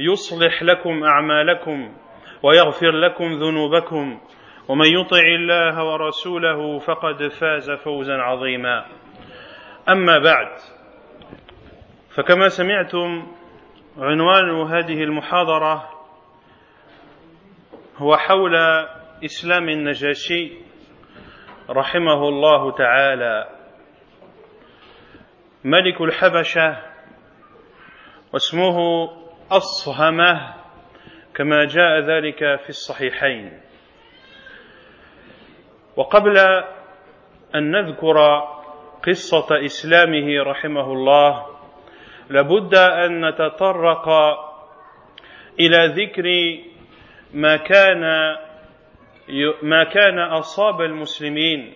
يصلح لكم أعمالكم ويغفر لكم ذنوبكم ومن يطع الله ورسوله فقد فاز فوزا عظيما. أما بعد فكما سمعتم عنوان هذه المحاضرة هو حول إسلام النجاشي رحمه الله تعالى. ملك الحبشة واسمه أصهمة كما جاء ذلك في الصحيحين. وقبل أن نذكر قصة إسلامه رحمه الله لابد أن نتطرق إلى ذكر ما كان ما كان أصاب المسلمين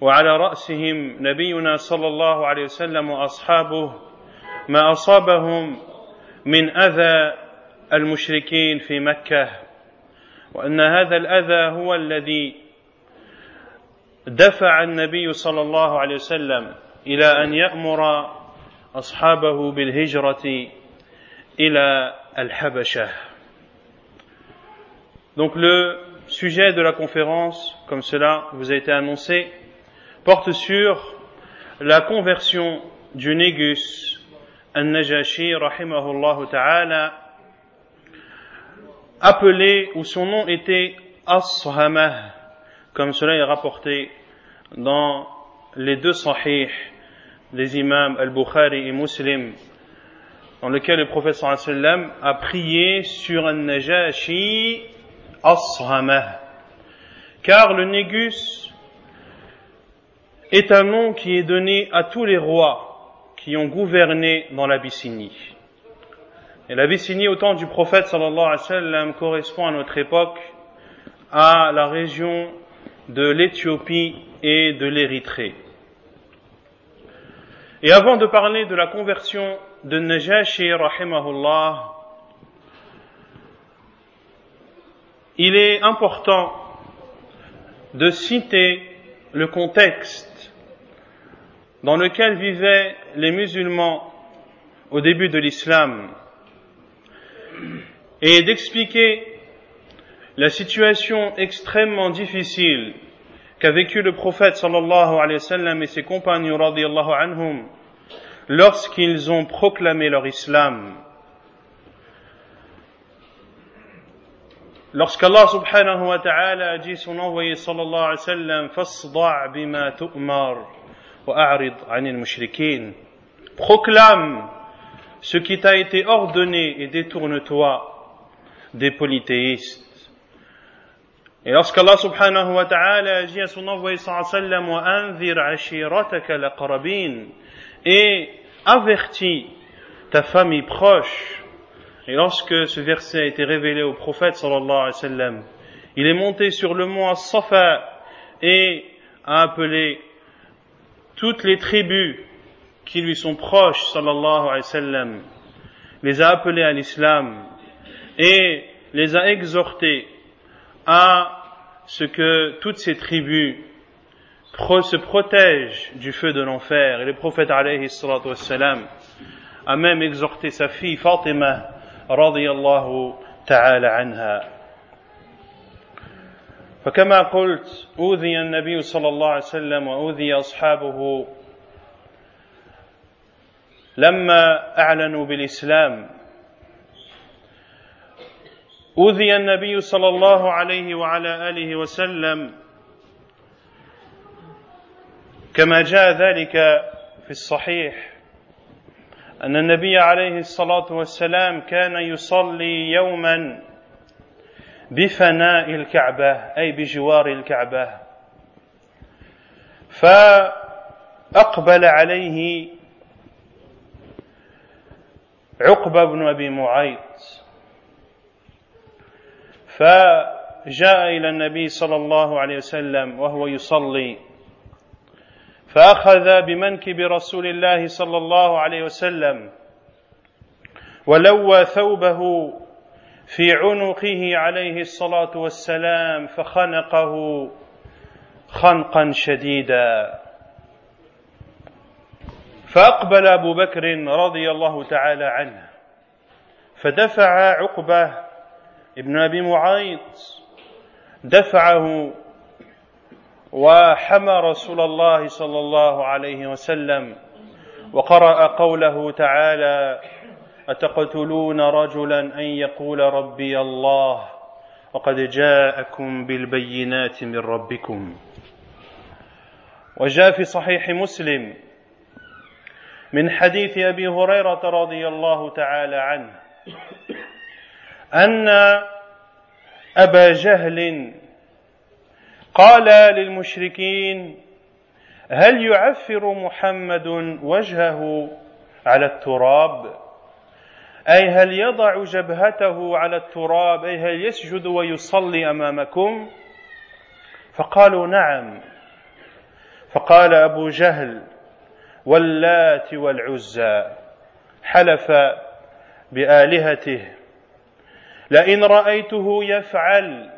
وعلى رأسهم نبينا صلى الله عليه وسلم وأصحابه ما أصابهم من أذى المشركين في مكة وأن هذا الأذى هو الذي دفع النبي صلى الله عليه وسلم إلى أن يأمر أصحابه بالهجرة إلى الحبشة. Donc le sujet de la conférence, comme cela vous a été annoncé, porte sur la conversion du Négus Al-Najashi, rahimahullah ta'ala, appelé, ou son nom était Ashamah, comme cela est rapporté dans les deux sahih des imams Al-Bukhari et Muslim, dans lequel le prophète a prié sur Al-Najashi Ashamah. Car le Négus est un nom qui est donné à tous les rois qui ont gouverné dans l'Abyssinie. Et l'Abyssinie, au temps du prophète sallallahu alayhi wa sallam, correspond à notre époque à la région de l'Éthiopie et de l'Érythrée. Et avant de parler de la conversion de Najashi, rahimahullah, il est important de citer le contexte dans lequel vivaient les musulmans au début de l'islam et d'expliquer la situation extrêmement difficile qu'a vécu le prophète et ses compagnons lorsqu'ils ont proclamé leur islam. Lorsqu'Allah subhanahu wa ta'ala a dit son envoyé sallallahu bima Proclame ce qui t'a été ordonné et détourne-toi des polythéistes. Et lorsqu'Allah subhanahu wa ta'ala dit à son envoyé sallam wa anzir et avertis ta famille proche. Et lorsque ce verset a été révélé au prophète sallallahu alayhi wa il est monté sur le mont As-Safa et a appelé toutes les tribus qui lui sont proches, sallallahu alayhi wa sallam, les a appelés à l'islam et les a exhortés à ce que toutes ces tribus se protègent du feu de l'enfer. Et le prophète alayhi salatu a même exhorté sa fille Fatima radiyallahu ta'ala anha. فكما قلت أوذي النبي صلى الله عليه وسلم وأوذي أصحابه لما أعلنوا بالإسلام. أوذي النبي صلى الله عليه وعلى آله وسلم كما جاء ذلك في الصحيح أن النبي عليه الصلاة والسلام كان يصلي يوما بفناء الكعبة أي بجوار الكعبة. فأقبل عليه عقبة بن أبي معيط. فجاء إلى النبي صلى الله عليه وسلم وهو يصلي. فأخذ بمنكب رسول الله صلى الله عليه وسلم ولوى ثوبه في عنقه عليه الصلاة والسلام فخنقه خنقا شديدا. فأقبل أبو بكر رضي الله تعالى عنه فدفع عقبة ابن أبي معيط. دفعه وحمى رسول الله صلى الله عليه وسلم وقرأ قوله تعالى أتقتلون رجلا أن يقول ربي الله؟ وقد جاءكم بالبينات من ربكم. وجاء في صحيح مسلم من حديث أبي هريرة رضي الله تعالى عنه أن أبا جهل قال للمشركين هل يعفر محمد وجهه على التراب؟ أي هل يضع جبهته على التراب؟ أي هل يسجد ويصلي أمامكم؟ فقالوا نعم. فقال أبو جهل واللات والعزى حلف بآلهته لئن رأيته يفعل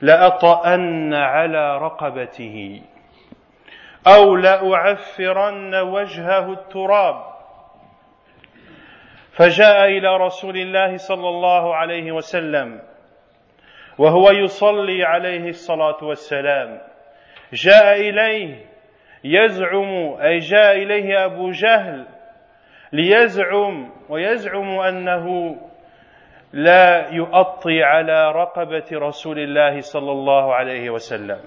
لأطأن على رقبته أو لأعفرن وجهه التراب. فجاء إلى رسول الله صلى الله عليه وسلم وهو يصلي عليه الصلاة والسلام. جاء إليه يزعم أي جاء إليه أبو جهل ليزعم ويزعم أنه لا يؤطي على رقبة رسول الله صلى الله عليه وسلم.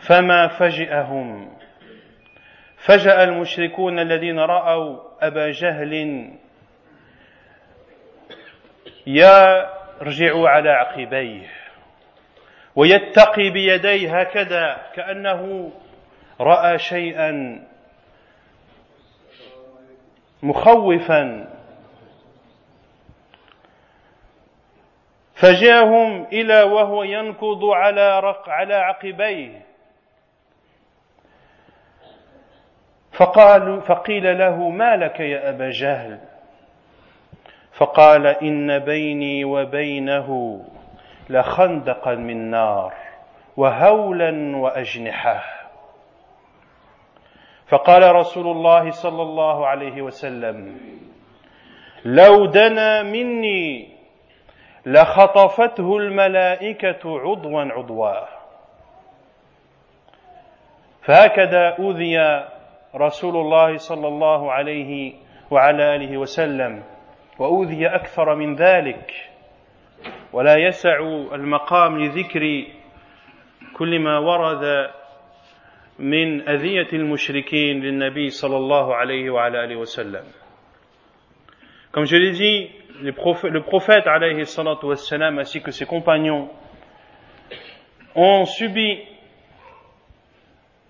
فما فجأهم فجأ المشركون الذين رأوا أبا جهل يرجع على عقبيه ويتقي بيديه هكذا كأنه رأى شيئا مخوفا. فجاءهم إلى وهو ينكض على رق على عقبيه. فقالوا فقيل له ما لك يا أبا جهل؟ فقال إن بيني وبينه لخندقا من نار وهولا وأجنحة. فقال رسول الله صلى الله عليه وسلم لو دنا مني لخطفته الملائكة عضوا عضوا فهكذا أوذي رسول الله صلى الله عليه وعلى آله وسلم وأوذي أكثر من ذلك ولا يسع المقام لذكر كل ما ورد من أذية المشركين للنبي صلى الله عليه وعلى آله وسلم. Comme je l'ai dit, le prophète, le prophète alayhi wassalam, ainsi que ses compagnons ont subi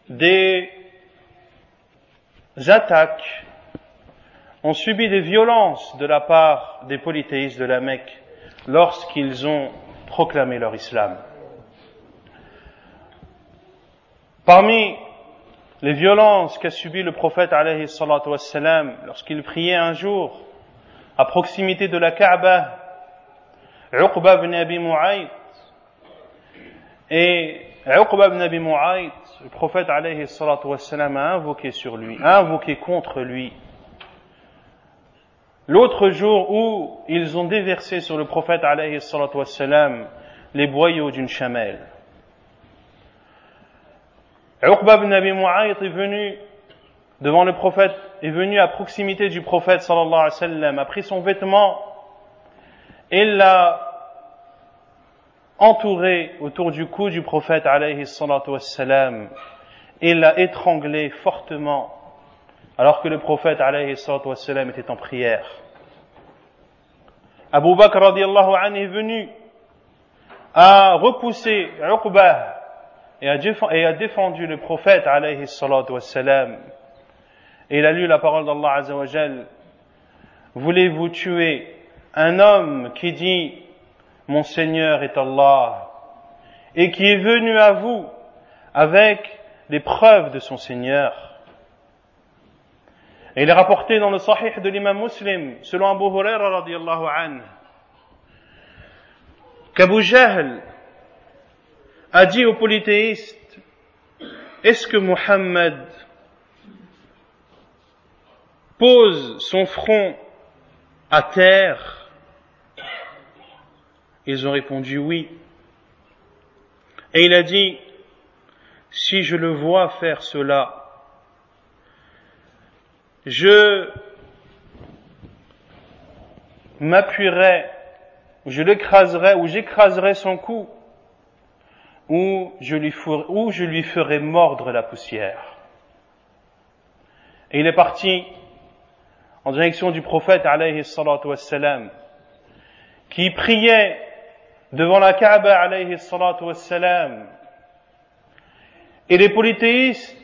des attaques, ont subi des violences de la part des polythéistes de la Mecque lorsqu'ils ont proclamé leur islam. Parmi les violences qu'a subi le prophète lorsqu'il priait un jour à proximité de la Kaaba, Uqba ibn Abi Mu'ayt. Et Uqba ibn Abi Mu'ayt, le prophète alayhi wassalam a invoqué sur lui, a invoqué contre lui. L'autre jour où ils ont déversé sur le prophète alayhi wassalam les boyaux d'une chamelle. Uqba ibn Abi Mu'ayt est venu devant le prophète, est venu à proximité du prophète sallallahu alayhi wa sallam, a pris son vêtement il l'a entouré autour du cou du prophète alayhi salatu wassalam, il l'a étranglé fortement alors que le prophète alayhi salatu wassalam était en prière. Abu Bakr radiallahu anhu est venu à repousser Uqbah et a, défendu le prophète alayhi salatu wassalam. Et il a lu la parole d'Allah azawajal. Voulez-vous tuer un homme qui dit Mon Seigneur est Allah et qui est venu à vous avec les preuves de son Seigneur. Et il est rapporté dans le Sahih de l'imam muslim, selon Abu Huraira radiallahu anhu, qu'Abu Jahl a dit aux polythéistes, est-ce que Muhammad pose son front à terre Ils ont répondu oui. Et il a dit, si je le vois faire cela, je m'appuierai, je l'écraserai, ou j'écraserai son cou, ou je, lui ferai, ou mordre la poussière. Et il est parti en direction du prophète alayhi qui priait devant la Kaaba alayhi salatu wassalam. Et les polythéistes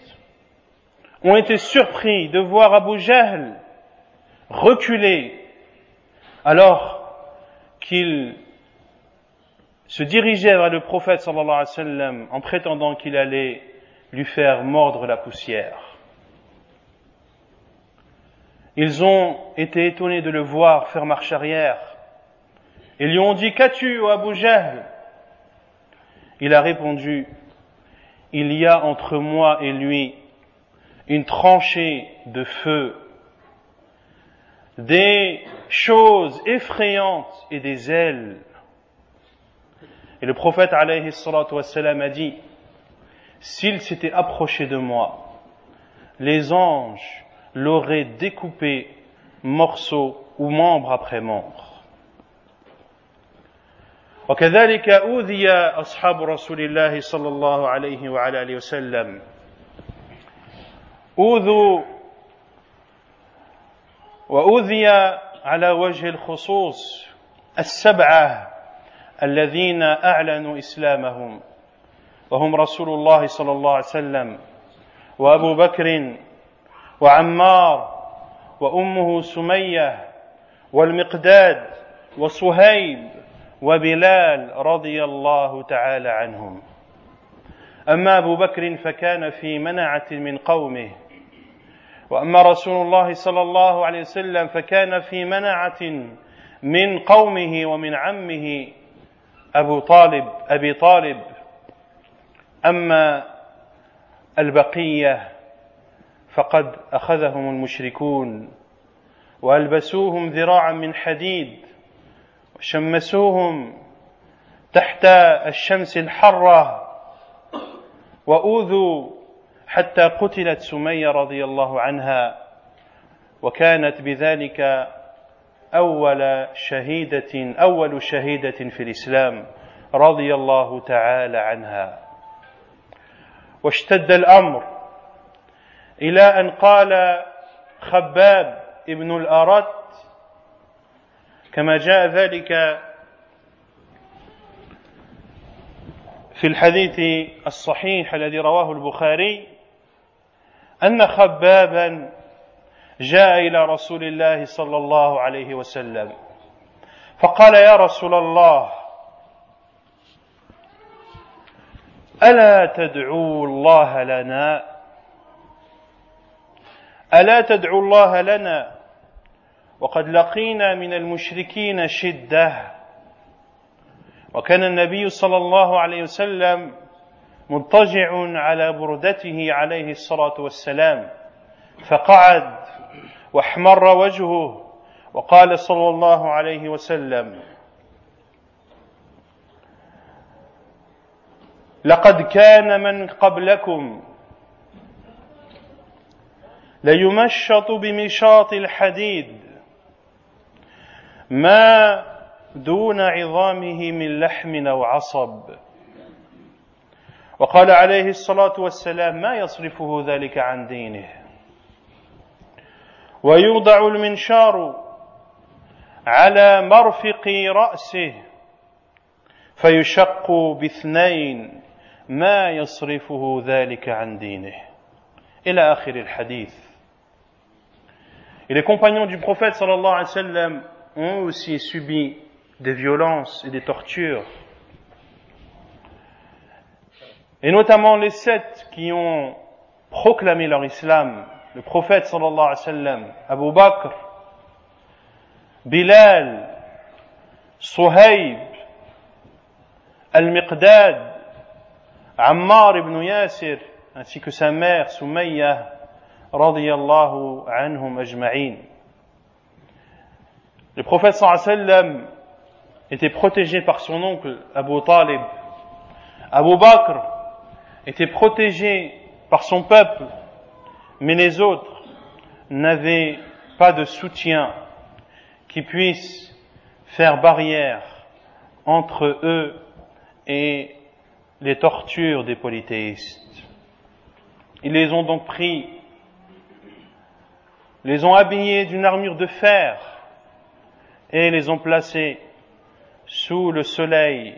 ont été surpris de voir Abu Jahl reculer alors qu'il se dirigeait vers le prophète sallallahu alayhi wa sallam en prétendant qu'il allait lui faire mordre la poussière. Ils ont été étonnés de le voir faire marche arrière. Ils lui ont dit, qu'as-tu, ô Abu Jahl? Il a répondu, il y a entre moi et lui une tranchée de feu, des choses effrayantes et des ailes. Et le prophète alayhi wassalam, a dit, s'il s'était approché de moi, les anges l'auraient découpé morceau ou membre après membre. وكذلك أوذي أصحاب رسول الله صلى الله عليه وعلى آله وسلم. أوذوا وأوذي على وجه الخصوص السبعة الذين أعلنوا إسلامهم وهم رسول الله صلى الله عليه وسلم وأبو بكر وعمار وأمه سمية والمقداد وصهيب وبلال رضي الله تعالى عنهم. أما أبو بكر فكان في منعة من قومه. وأما رسول الله صلى الله عليه وسلم فكان في منعة من قومه ومن عمه أبو طالب أبي طالب. أما البقية فقد أخذهم المشركون وألبسوهم ذراعا من حديد. وشمسوهم تحت الشمس الحرة وأوذوا حتى قتلت سمية رضي الله عنها وكانت بذلك أول شهيدة أول شهيدة في الإسلام رضي الله تعالى عنها. واشتد الأمر إلى أن قال خباب ابن الارت كما جاء ذلك في الحديث الصحيح الذي رواه البخاري أن خبابا جاء إلى رسول الله صلى الله عليه وسلم فقال يا رسول الله ألا تدعو الله لنا؟ ألا تدعو الله لنا؟ وقد لقينا من المشركين شدة. وكان النبي صلى الله عليه وسلم مضطجع على بردته عليه الصلاة والسلام فقعد واحمر وجهه وقال صلى الله عليه وسلم لقد كان من قبلكم ليمشط بمشاط الحديد ما دون عظامه من لحم أو عصب. وقال عليه الصلاة والسلام ما يصرفه ذلك عن دينه. ويوضع المنشار على مرفق رأسه فيشق باثنين ما يصرفه ذلك عن دينه. إلى آخر الحديث. Et les compagnons du prophète sallallahu alayhi wa sallam ont aussi subi des violences et des tortures. Et notamment les sept qui ont proclamé leur islam, le prophète sallallahu alayhi wa sallam, Abu Bakr, Bilal, Suhaib, Al-Miqdad, Ammar ibn Yasir, ainsi que sa mère Soumayyah, radiyallahu anhum ajma'in. Le prophète sallam était protégé par son oncle Abu Talib. Abu Bakr était protégé par son peuple, mais les autres n'avaient pas de soutien qui puisse faire barrière entre eux et les tortures des polythéistes. Ils les ont donc pris, les ont habillés d'une armure de fer et les ont placés sous le soleil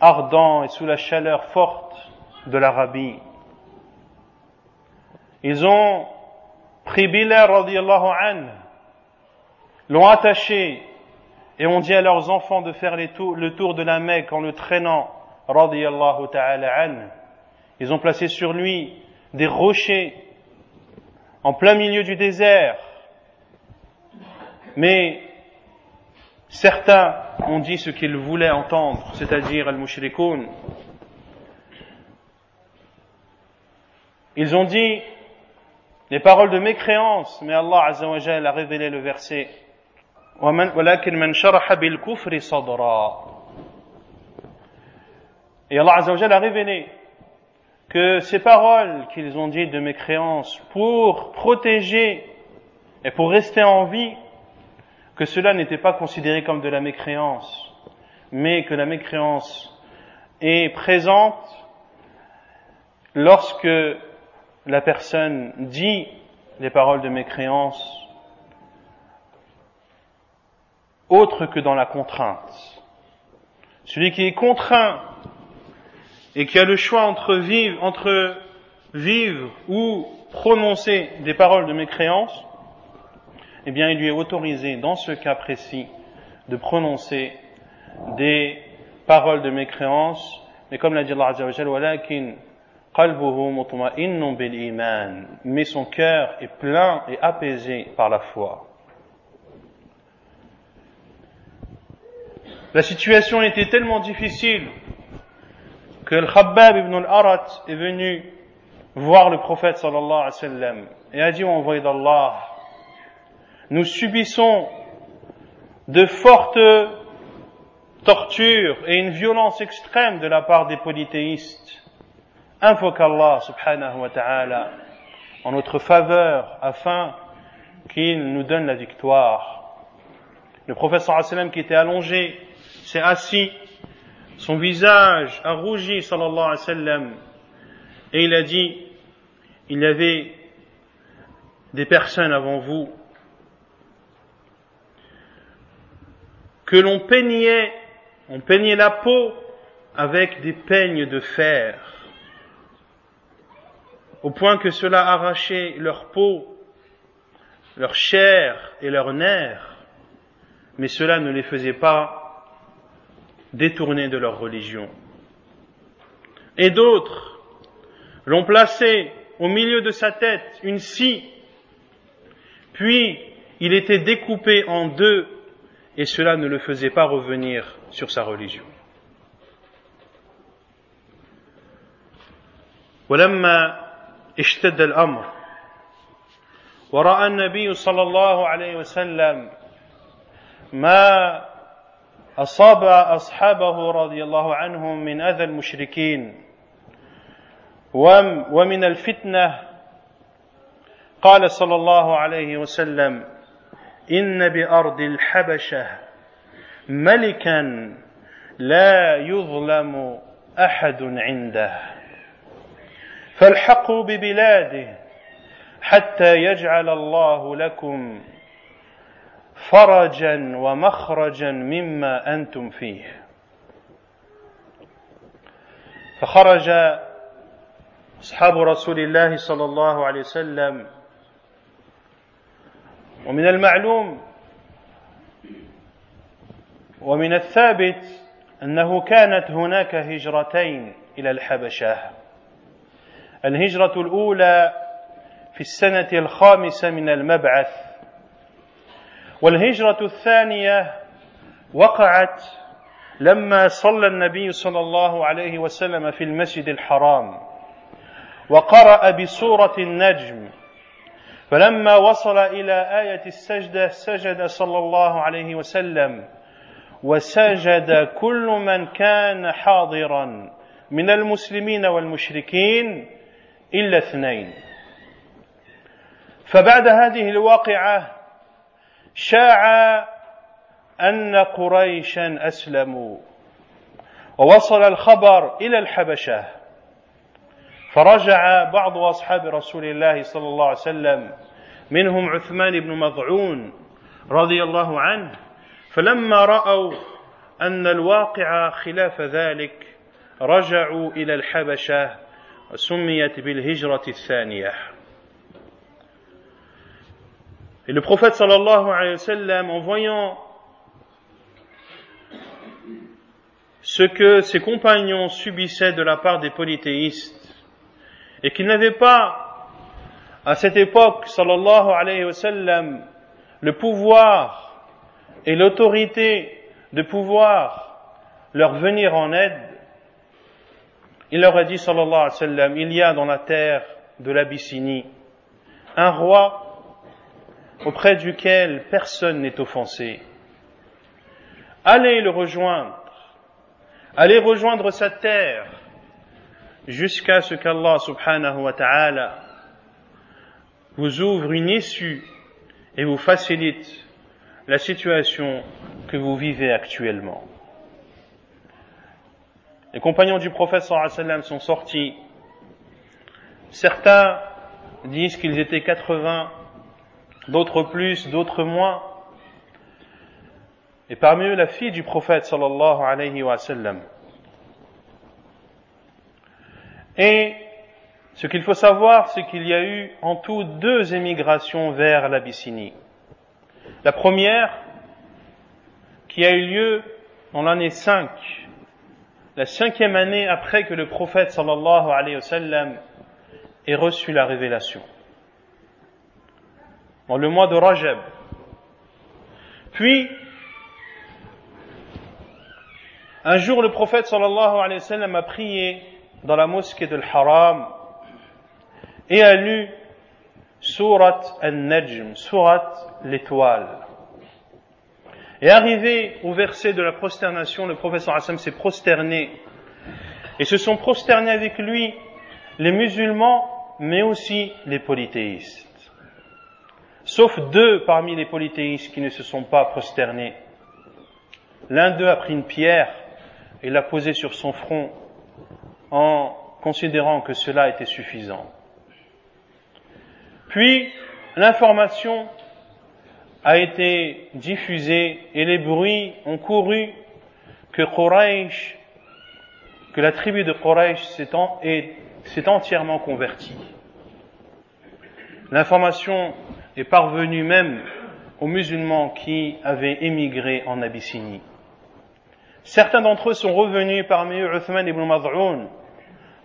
ardent et sous la chaleur forte de l'Arabie. Ils ont pris Bilal l'ont attaché et ont dit à leurs enfants de faire le tour de la Mecque en le traînant. Ils ont placé sur lui des rochers en plein milieu du désert. Mais certains ont dit ce qu'ils voulaient entendre, c'est-à-dire al-mushrikoun. Ils ont dit les paroles de mécréance, mais Allah Azza a révélé le verset. Et Allah Azza a révélé que ces paroles qu'ils ont dites de mécréance pour protéger et pour rester en vie, que cela n'était pas considéré comme de la mécréance, mais que la mécréance est présente lorsque la personne dit les paroles de mécréance autre que dans la contrainte. Celui qui est contraint et qui a le choix entre vivre, entre vivre ou prononcer des paroles de mécréance, eh bien, il lui est autorisé, dans ce cas précis, de prononcer des paroles de mécréance, mais comme l'a dit Allah Azza mais son cœur est plein et apaisé par la foi. La situation était tellement difficile que le Khabbab ibn al-Arat est venu voir le prophète sallallahu alayhi wa sallam et a dit au envoyé d'Allah, nous subissons de fortes tortures et une violence extrême de la part des polythéistes. Invoque Allah subhanahu wa ta'ala en notre faveur afin qu'il nous donne la victoire. Le wa sallam qui était allongé s'est assis son visage a rougi, sallallahu alayhi wa sallam, et il a dit, il y avait des personnes avant vous que l'on peignait, on peignait la peau avec des peignes de fer, au point que cela arrachait leur peau, leur chair et leurs nerfs, mais cela ne les faisait pas détournés de leur religion. Et d'autres l'ont placé au milieu de sa tête une scie, puis il était découpé en deux et cela ne le faisait pas revenir sur sa religion. ولما اشتد الأمر ورأى النبي صلى الله عليه وسلم ما أصاب أصحابه رضي الله عنهم من أذى المشركين ومن الفتنة قال صلى الله عليه وسلم إن بأرض الحبشة ملكا لا يظلم أحد عنده. فالحقوا ببلاده حتى يجعل الله لكم فرجا ومخرجا مما أنتم فيه. فخرج أصحاب رسول الله صلى الله عليه وسلم ومن المعلوم ومن الثابت أنه كانت هناك هجرتين إلى الحبشة. الهجرة الأولى في السنة الخامسة من المبعث والهجرة الثانية وقعت لما صلى النبي صلى الله عليه وسلم في المسجد الحرام وقرأ بسورة النجم فلما وصل إلى آية السجدة سجد صلى الله عليه وسلم وسجد كل من كان حاضرا من المسلمين والمشركين إلا اثنين. فبعد هذه الواقعة شاع أن قريشا أسلموا ووصل الخبر إلى الحبشة. فرجع بعض أصحاب رسول الله صلى الله عليه وسلم منهم عثمان بن مضعون رضي الله عنه فلما رأوا أن الواقع خلاف ذلك رجعوا إلى الحبشة وسميت بالهجرة الثانية. Et le prophète sallallahu alayhi wa sallam, en voyant ce que ses compagnons subissaient de la part des polythéistes, et qu'il n'avait pas, à cette époque, sallallahu alayhi wa sallam, le pouvoir et l'autorité de pouvoir leur venir en aide, il leur a dit, sallallahu alayhi wa sallam, il y a dans la terre de l'Abyssinie un roi auprès duquel personne n'est offensé. Allez le rejoindre, allez rejoindre sa terre, jusqu'à ce qu'Allah subhanahu wa ta'ala vous ouvre une issue et vous facilite la situation que vous vivez actuellement. Les compagnons du prophète sont sortis. Certains disent qu'ils étaient 80, d'autres plus, d'autres moins. Et parmi eux, la fille du prophète sallallahu alayhi wa. Et ce qu'il faut savoir, c'est qu'il y a eu en tout deux émigrations vers l'Abyssinie. La première, qui a eu lieu en l'année 5, la cinquième année après que le prophète sallallahu ait reçu la révélation. Dans le mois de Rajab. Puis, un jour, le prophète sallallahu a prié dans la mosquée de l'Haram et a lu Surat al-Najm, Surat l'étoile. Et arrivé au verset de la prosternation, le professeur Hassan s'est prosterné. Et se sont prosternés avec lui les musulmans, mais aussi les polythéistes. Sauf deux parmi les polythéistes qui ne se sont pas prosternés. L'un d'eux a pris une pierre et l'a posée sur son front en considérant que cela était suffisant. Puis, l'information a été diffusée et les bruits ont couru que Quraysh, que la tribu de Quraysh s'est entièrement convertie. L'information est parvenue même aux musulmans qui avaient émigré en Abyssinie. Certains d'entre eux sont revenus parmi eux Uthman ibn Maz'un,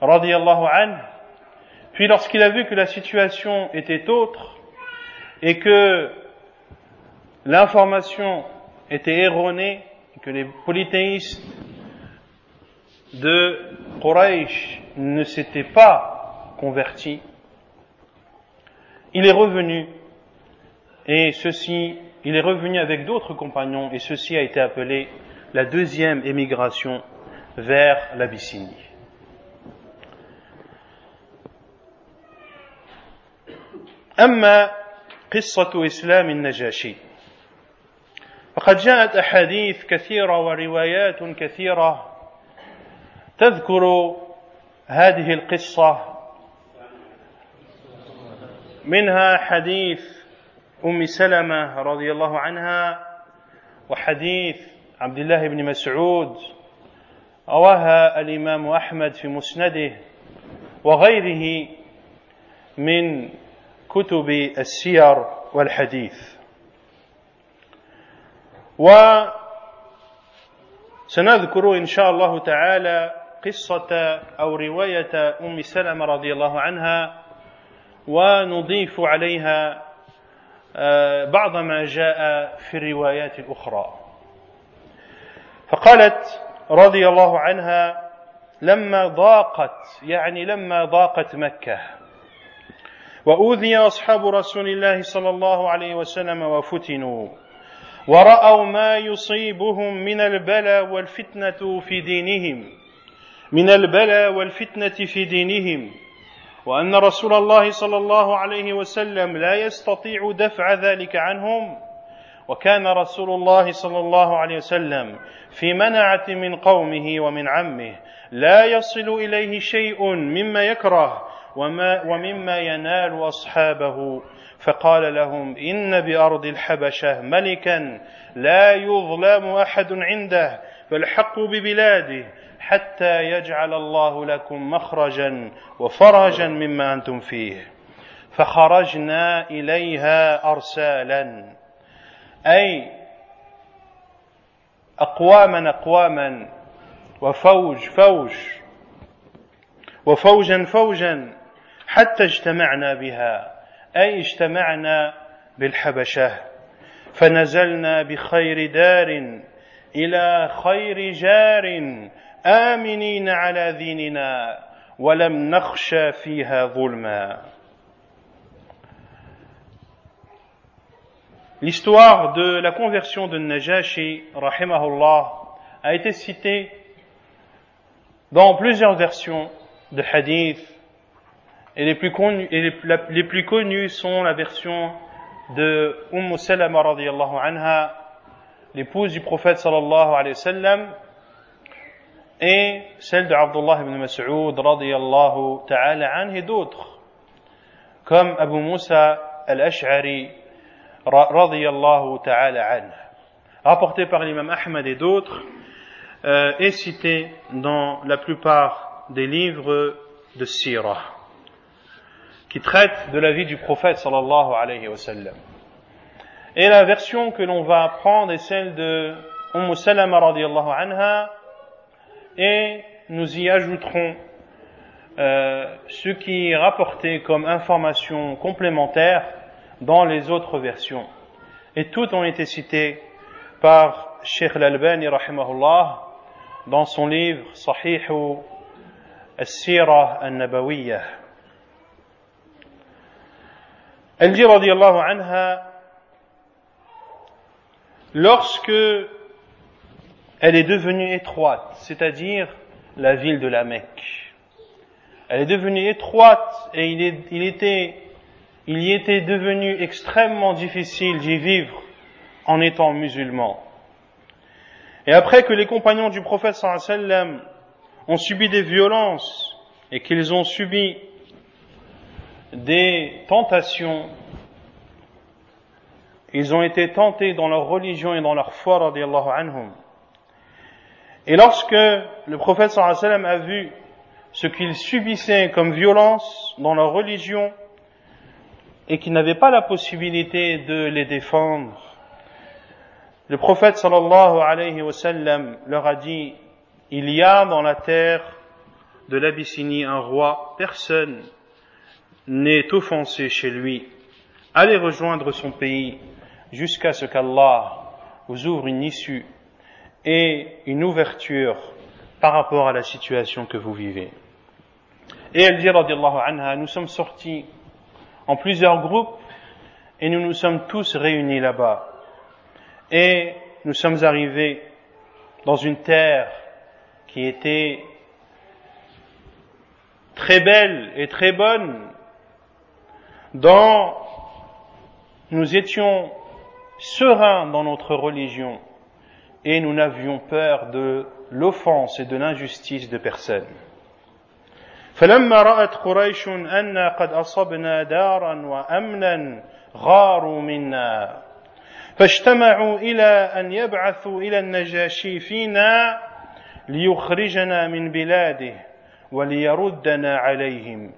radiallahu anhu. Puis lorsqu'il a vu que la situation était autre et que l'information était erronée, que les polythéistes de Quraysh ne s'étaient pas convertis, il est revenu et ceci, il est revenu avec d'autres compagnons et ceci a été appelé la deuxième émigration vers l'Abyssinie. أما قصة إسلام النجاشي. فقد جاءت أحاديث كثيرة وروايات كثيرة تذكر هذه القصة. منها حديث أم سلمة رضي الله عنها وحديث عبد الله بن مسعود رواها الإمام أحمد في مسنده وغيره من كتب السير والحديث. وسنذكر إن شاء الله تعالى قصة أو رواية أم سلمة رضي الله عنها ونضيف عليها آه، بعض ما جاء في الروايات الأخرى. فقالت رضي الله عنها لما ضاقت يعني لما ضاقت مكة وأوذي أصحاب رسول الله صلى الله عليه وسلم وفتنوا ورأوا ما يصيبهم من البلاء والفتنة في دينهم من البلاء والفتنة في دينهم وأن رسول الله صلى الله عليه وسلم لا يستطيع دفع ذلك عنهم وكان رسول الله صلى الله عليه وسلم في منعة من قومه ومن عمه لا يصل إليه شيء مما يكره وما ومما ينال أصحابه فقال لهم إن بأرض الحبشة ملكا لا يظلم أحد عنده فالحق ببلاده حتى يجعل الله لكم مخرجا وفرجا مما أنتم فيه. فخرجنا إليها أرسالا. أي أقواما أقواما وفوج فوج وفوجا فوجا حتى اجتمعنا بها أي اجتمعنا بالحبشة فنزلنا بخير دار إلى خير جار آمنين على ديننا ولم نخشى فيها ظلما L'histoire de la conversion de Najashi, rahimahullah, a été citée dans plusieurs versions de hadith Et les plus connus, sont la version de Umm Salama radiallahu anha, l'épouse du prophète sallallahu alayhi wa sallam, et celle de Abdullah ibn Mas'ud radiallahu ta'ala anhu et d'autres, comme Abu Musa al-Ash'ari radiallahu ta'ala anhu, rapporté par l'imam Ahmad et d'autres, euh, et cité dans la plupart des livres de Sirah qui traite de la vie du prophète sallallahu alayhi wa. Et la version que l'on va prendre est celle de Umm Salama radiallahu anha et nous y ajouterons euh, ce qui est rapporté comme information complémentaire dans les autres versions. Et toutes ont été citées par Sheikh Al-Albani rahimahullah dans son livre Sahih al-Sirah al-Nabawiyyah. Elle dit, radiallahu anha, lorsque elle est devenue étroite, c'est-à-dire la ville de la Mecque. Elle est devenue étroite et il, était, il y était devenu extrêmement difficile d'y vivre en étant musulman. Et après que les compagnons du prophète sallam ont subi des violences et qu'ils ont subi des tentations. Ils ont été tentés dans leur religion et dans leur foi, radiallahu anhum. Et lorsque le prophète a vu ce qu'ils subissaient comme violence dans leur religion et qu'ils n'avaient pas la possibilité de les défendre, le prophète leur a dit, il y a dans la terre de l'Abyssinie un roi, personne n'est offensé chez lui, allez rejoindre son pays jusqu'à ce qu'Allah vous ouvre une issue et une ouverture par rapport à la situation que vous vivez. Et elle dit, anha, nous sommes sortis en plusieurs groupes et nous nous sommes tous réunis là-bas. Et nous sommes arrivés dans une terre qui était très belle et très bonne dont nous étions sereins dans notre religion et nous n'avions peur de l'offense et de l'injustice de personne. فلما رأت قريش أن قد أصبنا دارا وأمنا غاروا منا فاجتمعوا إلى أن يبعثوا إلى النجاشي فينا ليخرجنا من بلاده وليردنا عليهم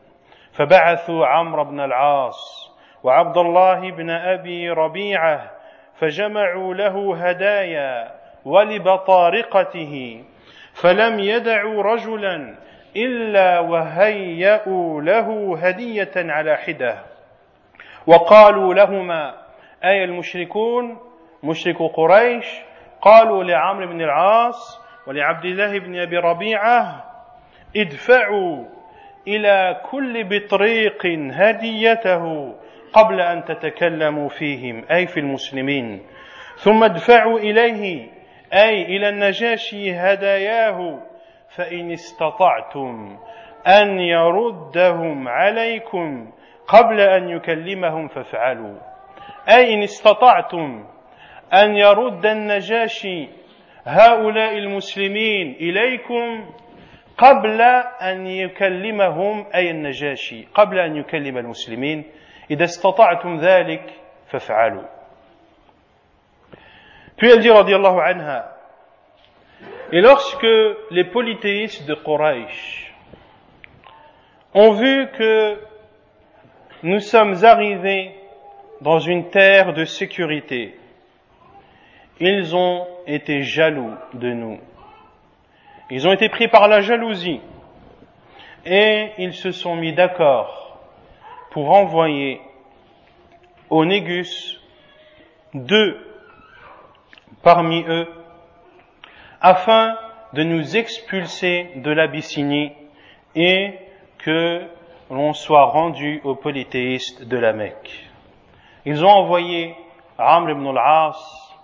فبعثوا عمرو بن العاص وعبد الله بن أبي ربيعة فجمعوا له هدايا ولبطارقته فلم يدعوا رجلا إلا وهيأوا له هدية على حدة. وقالوا لهما أي المشركون؟ مشرك قريش. قالوا لعمرو بن العاص ولعبد الله بن أبي ربيعة ادفعوا إلى كل بطريق هديته قبل أن تتكلموا فيهم أي في المسلمين. ثم ادفعوا إليه أي إلى النجاشي هداياه فإن استطعتم أن يردهم عليكم قبل أن يكلمهم فافعلوا. أي إن استطعتم أن يرد النجاشي هؤلاء المسلمين إليكم قبل أن يكلمهم أي النجاشي قبل أن يكلم المسلمين إذا استطعتم ذلك فافعلوا Puis elle dit, radiallahu anha, et lorsque les polythéistes de Quraysh ont vu que nous sommes arrivés dans une terre de sécurité, ils ont été jaloux de nous. Ils ont été pris par la jalousie et ils se sont mis d'accord pour envoyer au Négus deux parmi eux afin de nous expulser de l'Abyssinie et que l'on soit rendu aux polythéistes de la Mecque. Ils ont envoyé Amr ibn al-As,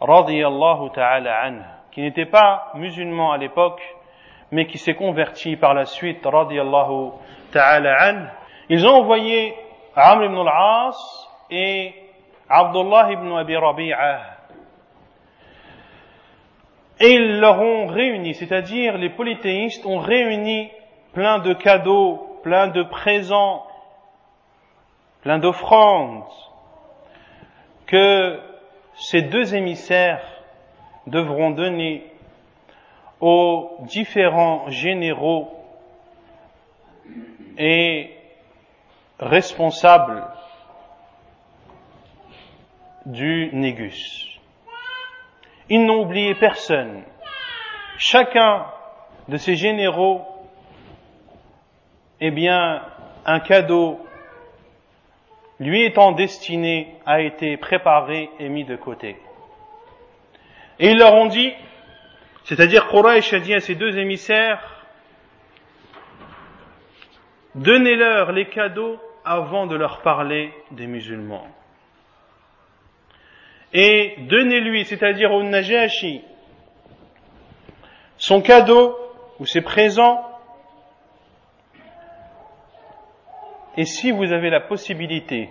radiyallahu ta'ala anhu, qui n'était pas musulman à l'époque, mais qui s'est converti par la suite, radiyallahu ta'ala anhu. Ils ont envoyé Amr ibn al-As et Abdullah ibn Abi Rabi'ah et ils leur ont réuni, c'est-à-dire les polythéistes ont réuni plein de cadeaux, plein de présents, plein d'offrandes que ces deux émissaires devront donner aux différents généraux et responsables du Négus. Ils n'ont oublié personne. Chacun de ces généraux, eh bien, un cadeau lui étant destiné a été préparé et mis de côté. Et ils leur ont dit, c'est-à-dire Quraysh a dit à ces deux émissaires, donnez-leur les cadeaux avant de leur parler des musulmans et donnez-lui, c'est-à-dire au Najashi, son cadeau ou ses présents. Et si vous avez la possibilité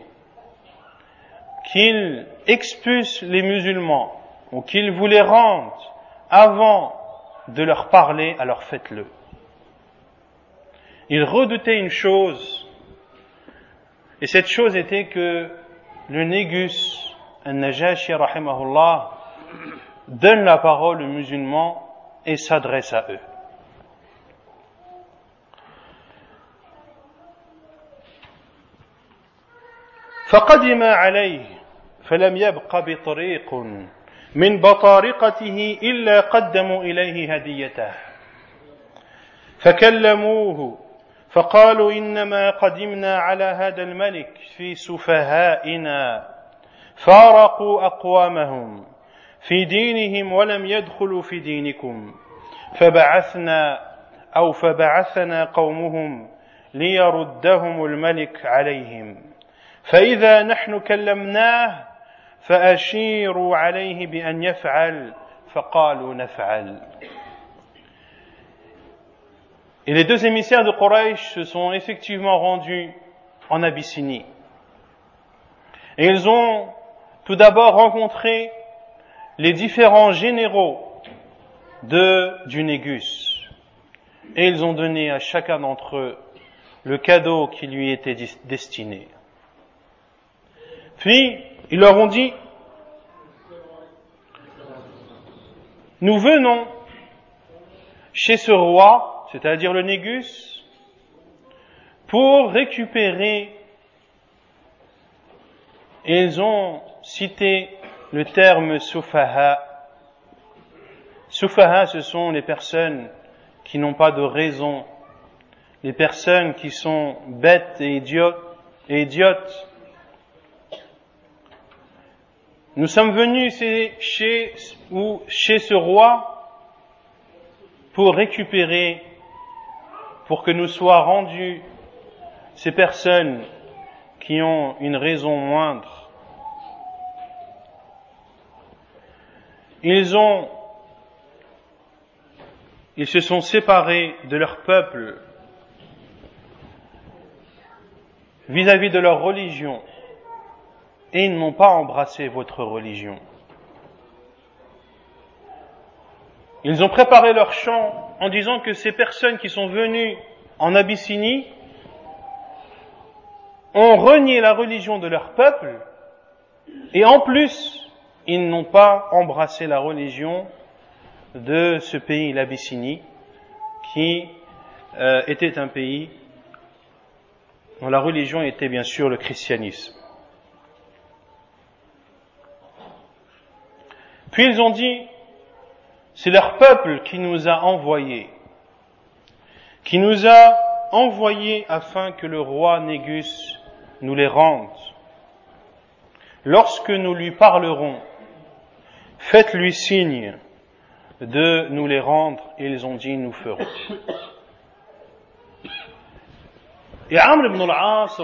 qu'il expulse les musulmans ou qu'il vous les rende avant de leur parler, alors faites-le. Il redoutait une chose, et cette chose était que le Négus Al-Najashi rahimahullah donne la parole aux musulmans et s'adresse à eux. فقدم عليه فلم يبق بطريق من بطارقته إلا قدموا إليه هديته. فكلموه فقالوا إنما قدمنا على هذا الملك في سفهائنا. فارقوا أقوامهم في دينهم ولم يدخلوا في دينكم. فبعثنا أو فبعثنا قومهم ليردهم الملك عليهم. فإذا نحن كلمناه فاشيروا عليه بان يفعل فقالوا نفعل Et les deux émissaires de Quraysh se sont effectivement rendus en Abyssinie. Et ils ont tout d'abord rencontré les différents généraux de, du Négus. Et ils ont donné à chacun d'entre eux le cadeau qui lui était destiné. Puis, ils leur ont dit, nous venons chez ce roi, c'est-à-dire le Négus, pour récupérer, et ils ont cité le terme soufaha. Soufaha, ce sont les personnes qui n'ont pas de raison, les personnes qui sont bêtes et idiotes, et idiotes. Nous sommes venus chez, ce roi pour récupérer, pour que nous soient rendus ces personnes qui ont une raison moindre. Ils ont, ils se sont séparés de leur peuple vis-à-vis de leur religion et ils n'ont pas embrassé votre religion. Ils ont préparé leur chant en disant que ces personnes qui sont venues en Abyssinie ont renié la religion de leur peuple et en plus, ils n'ont pas embrassé la religion de ce pays, l'Abyssinie, qui euh, était un pays dont la religion était bien sûr le christianisme. Puis ils ont dit, c'est leur peuple qui nous a envoyés, qui nous a envoyés afin que le roi Négus nous les rende. Lorsque nous lui parlerons, faites-lui signe de nous les rendre, et ils ont dit, nous ferons. Et Amr ibn al-As,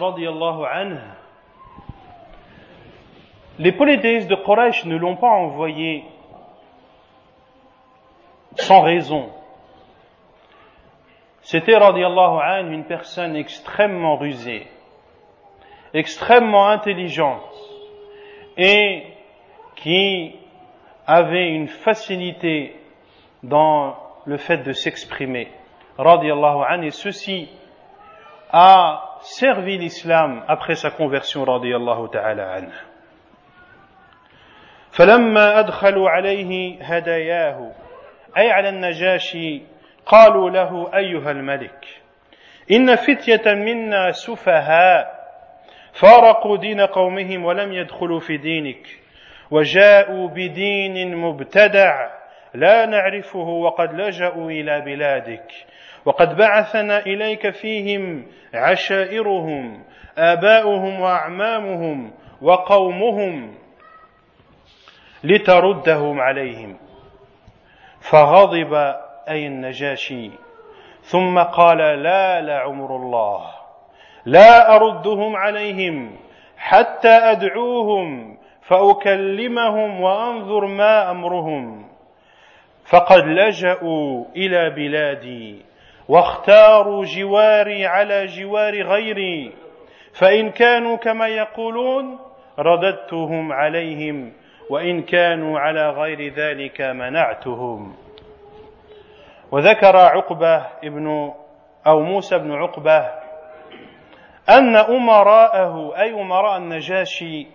les polythéistes de Quraysh ne l'ont pas envoyé sans raison. C'était, radiallahu anhu, une personne extrêmement rusée, extrêmement intelligente, et qui avait une facilité dans le fait de s'exprimer, radiallahu anhu, et ceci a servi l'islam après sa conversion, radiallahu ta'ala anhu. فلما أدخلوا عليه هداياه أي على النجاشي قالوا له أيها الملك إن فتية منا سفهاء فارقوا دين قومهم ولم يدخلوا في دينك وجاءوا بدين مبتدع لا نعرفه وقد لجأوا إلى بلادك وقد بعثنا إليك فيهم عشائرهم آباؤهم وأعمامهم وقومهم لتردهم عليهم. فغضب أي النجاشي. ثم قال لا لعمر الله. لا أردهم عليهم حتى أدعوهم فأكلمهم وأنظر ما أمرهم. فقد لجأوا إلى بلادي واختاروا جواري على جوار غيري. فإن كانوا كما يقولون رددتهم عليهم. وإن كانوا على غير ذلك منعتهم. وذكر عقبة ابن أو موسى بن عقبة أن أمراءه أي أمراء النجاشي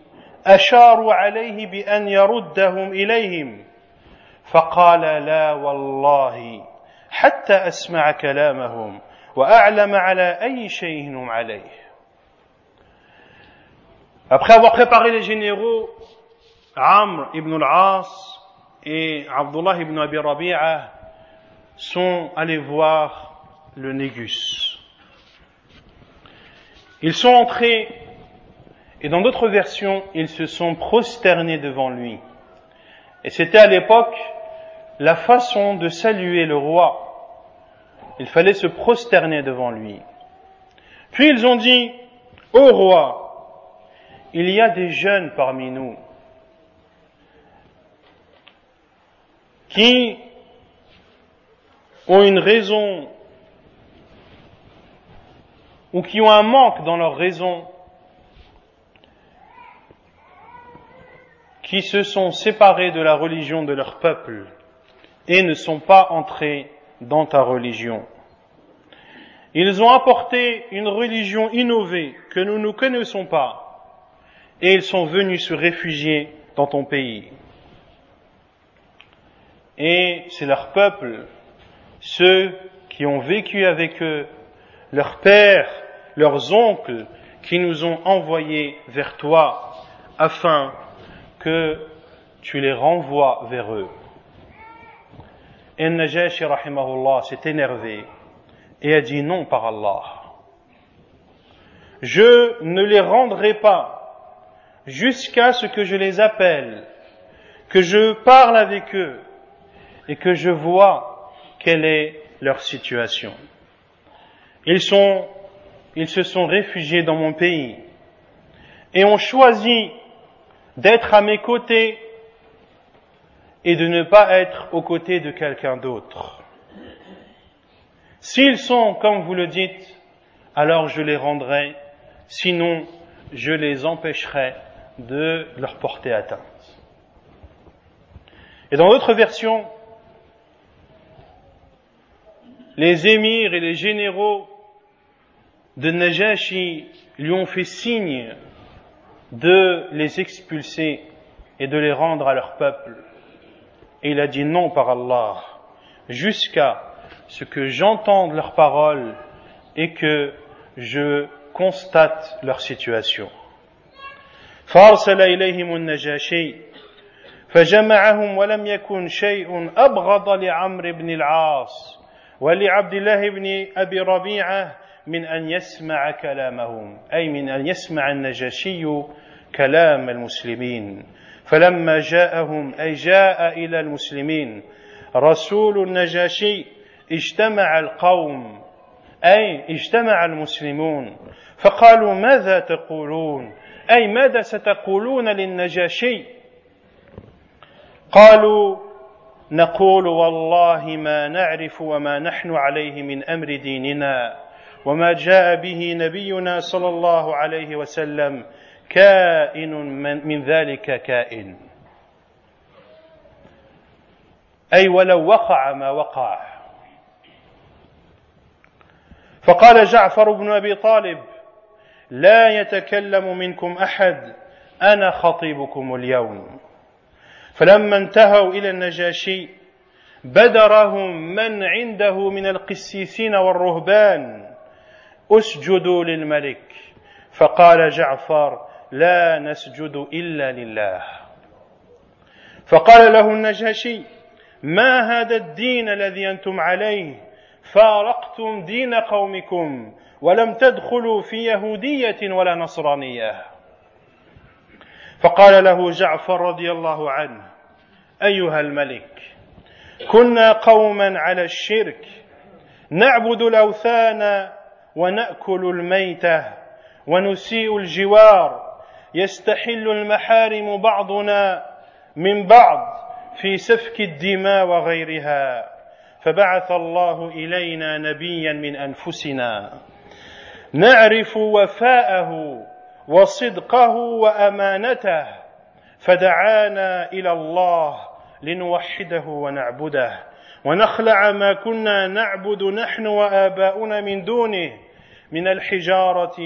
أشاروا عليه بأن يردهم إليهم. فقال لا والله حتى أسمع كلامهم وأعلم على أي شيء هم عليه. Après avoir préparé les généraux Amr ibn al-As et Abdullah ibn Abi Rabi'a sont allés voir le Négus. Ils sont entrés et dans d'autres versions, ils se sont prosternés devant lui. Et c'était à l'époque la façon de saluer le roi. Il fallait se prosterner devant lui. Puis ils ont dit, Ô roi, il y a des jeunes parmi nous qui ont une raison ou qui ont un manque dans leur raison qui se sont séparés de la religion de leur peuple et ne sont pas entrés dans ta religion. Ils ont apporté une religion innovée que nous ne connaissons pas et ils sont venus se réfugier dans ton pays. Et c'est leur peuple, ceux qui ont vécu avec eux, leurs pères, leurs oncles, qui nous ont envoyés vers toi afin que tu les renvoies vers eux. Et Najashi rahimahullah s'est énervé et a dit non par Allah. Je ne les rendrai pas jusqu'à ce que je les appelle, que je parle avec eux et que je vois quelle est leur situation. Ils sont, ils se sont réfugiés dans mon pays et ont choisi d'être à mes côtés et de ne pas être aux côtés de quelqu'un d'autre. S'ils sont, comme vous le dites, alors je les rendrai, sinon je les empêcherai de leur porter atteinte. Et dans d'autres versions, les émirs et les généraux de Najashi lui ont fait signe de les expulser et de les rendre à leur peuple. Et il a dit non par Allah, jusqu'à ce que j'entende leurs paroles et que je constate leur situation. فارسل إليهم النجاشي فجمعهم ولم يكن شيء أبغض لعمرو بن العاص ولعبد الله بن أبي ربيعة من أن يسمع كلامهم أي من أن يسمع النجاشي كلام المسلمين. فلما جاءهم أي جاء إلى المسلمين رسول النجاشي اجتمع القوم أي اجتمع المسلمون. فقالوا ماذا تقولون؟ أي ماذا ستقولون للنجاشي؟ قالوا نقول والله ما نعرف وما نحن عليه من أمر ديننا وما جاء به نبينا صلى الله عليه وسلم كائن من, من ذلك كائن. أي ولو وقع ما وقع. فقال جعفر بن أبي طالب لا يتكلم منكم أحد أنا خطيبكم اليوم. فلما انتهوا إلى النجاشي بدرهم من عنده من القسيسين والرهبان اسجدوا للملك. فقال جعفر لا نسجد إلا لله. فقال له النجاشي ما هذا الدين الذي أنتم عليه؟ فارقتم دين قومكم ولم تدخلوا في يهودية ولا نصرانية. فقال له جعفر رضي الله عنه أيها الملك كنا قوما على الشرك نعبد الأوثان ونأكل الميتة ونسيء الجوار يستحل المحارم بعضنا من بعض في سفك الدماء وغيرها فبعث الله إلينا نبيا من أنفسنا. نعرف وفاءه وصدقه وأمانته فدعانا إلى الله لنوحده ونعبده. ونخلع ما كنا نعبد نحن وآباؤنا من دونه من الحجارة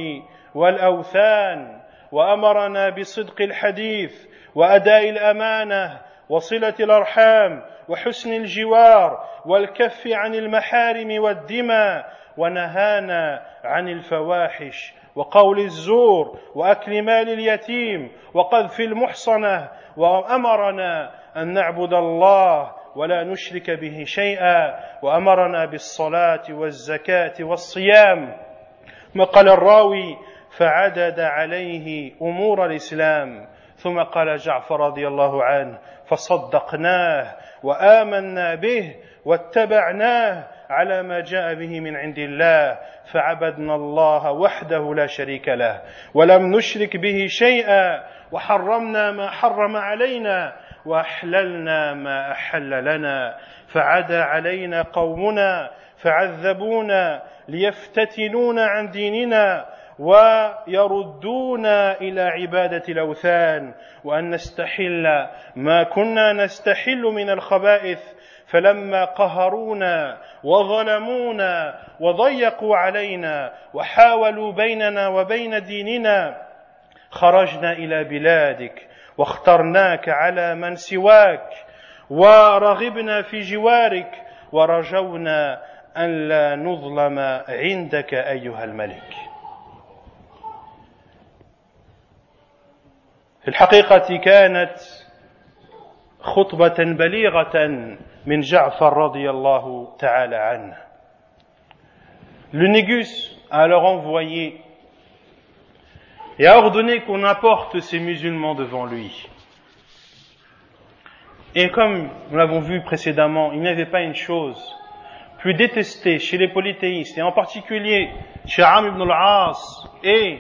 والأوثان. وأمرنا بصدق الحديث وأداء الأمانة وصلة الأرحام وحسن الجوار والكف عن المحارم والدماء. ونهانا عن الفواحش وقول الزور وأكل مال اليتيم وقذف المحصنة وأمرنا أن نعبد الله ولا نشرك به شيئا وأمرنا بالصلاة والزكاة والصيام. ما قال الراوي فعدد عليه أمور الإسلام. ثم قال جعفر رضي الله عنه فصدقناه وآمنا به واتبعناه على ما جاء به من عند الله. فعبدنا الله وحده لا شريك له ولم نشرك به شيئا وحرمنا ما حرم علينا وأحللنا ما أحل لنا فعدا علينا قومنا فعذبونا ليفتتنونا عن ديننا ويردونا إلى عبادة الأوثان وأن نستحل ما كنا نستحل من الخبائث فلما قهرونا وظلمونا وضيقوا علينا وحاولوا بيننا وبين ديننا خرجنا إلى بلادك واخترناك على من سواك ورغبنا في جوارك ورجونا أن لا نظلم عندك أيها الملك. في الحقيقة كانت خطبة بليغة من جعفر رضي الله تعالى عنه Le Négus a alors envoyé et a ordonné qu'on apporte ces musulmans devant lui. Et comme nous l'avons vu précédemment, il n'y avait pas une chose plus détestée chez les polythéistes, et en particulier chez Am ibn al-As et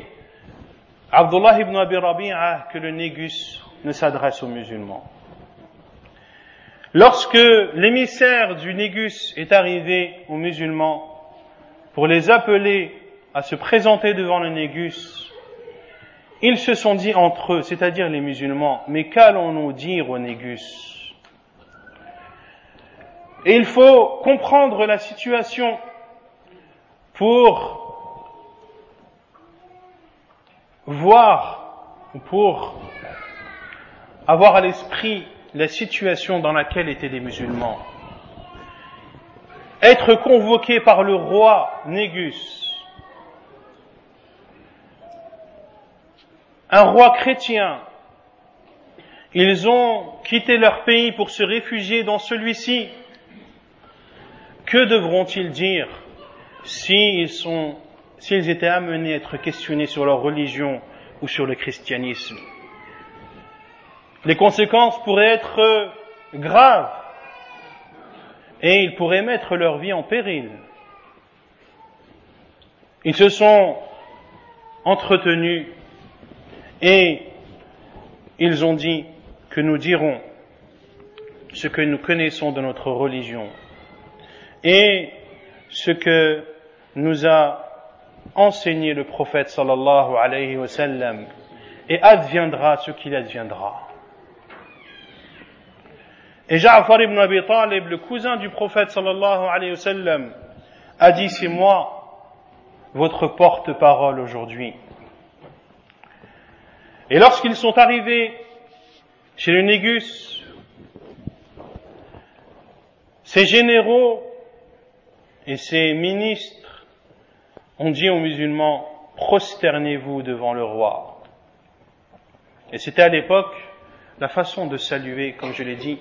Abdullah ibn Abi Rabi'a, que le Négus ne s'adresse aux musulmans. Lorsque l'émissaire du Négus est arrivé aux musulmans pour les appeler à se présenter devant le Négus, ils se sont dit entre eux, c'est-à-dire les musulmans, mais qu'allons-nous dire au Négus? Et il faut comprendre la situation pour voir, pour avoir à l'esprit la situation dans laquelle étaient les musulmans. Être convoqué par le roi Négus, un roi chrétien, ils ont quitté leur pays pour se réfugier dans celui-ci. Que devront-ils dire s'ils étaient amenés à être questionnés sur leur religion ou sur le christianisme? Les conséquences pourraient être graves et ils pourraient mettre leur vie en péril. Ils se sont entretenus et ils ont dit que nous dirons ce que nous connaissons de notre religion et ce que nous a enseigné le prophète sallallahu alayhi wa sallam et adviendra ce qu'il adviendra. Et Ja'far ibn Abi Talib, le cousin du prophète sallallahu alayhi wa sallam, a dit c'est moi votre porte-parole aujourd'hui. Et lorsqu'ils sont arrivés chez le Négus, ces généraux et ses ministres ont dit aux musulmans, prosternez-vous devant le roi. Et c'était à l'époque la façon de saluer, comme je l'ai dit,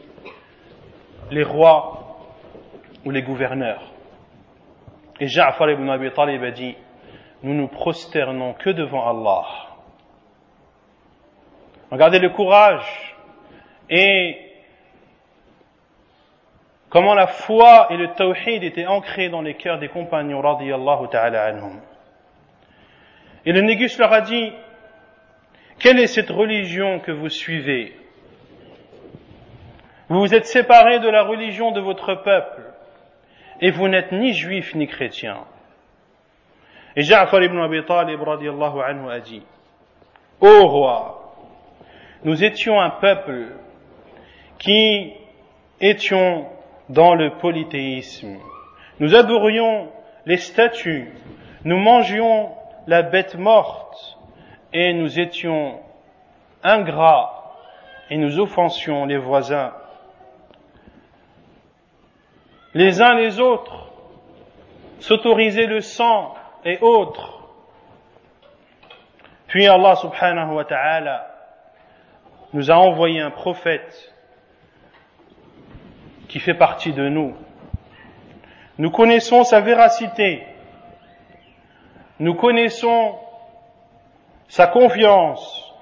les rois ou les gouverneurs. Et Ja'far ibn Abi Talib a dit, nous nous prosternons que devant Allah. Regardez le courage et comment la foi et le tawhid étaient ancrés dans les cœurs des compagnons ta'ala anhum. Et le Négus leur a dit, quelle est cette religion que vous suivez? Vous vous êtes séparés de la religion de votre peuple et vous n'êtes ni juif ni chrétien. Et Ja'far ibn Abi Talib radiyallahu anhu a dit, Ô roi, nous étions un peuple qui étions dans le polythéisme. Nous adorions les statues, nous mangions la bête morte et nous étions ingrats et nous offensions les voisins. Les uns les autres s'autorisaient le sang et autres. Puis Allah subhanahu wa ta'ala nous a envoyé un prophète qui fait partie de nous. Nous connaissons sa véracité. Nous connaissons sa confiance.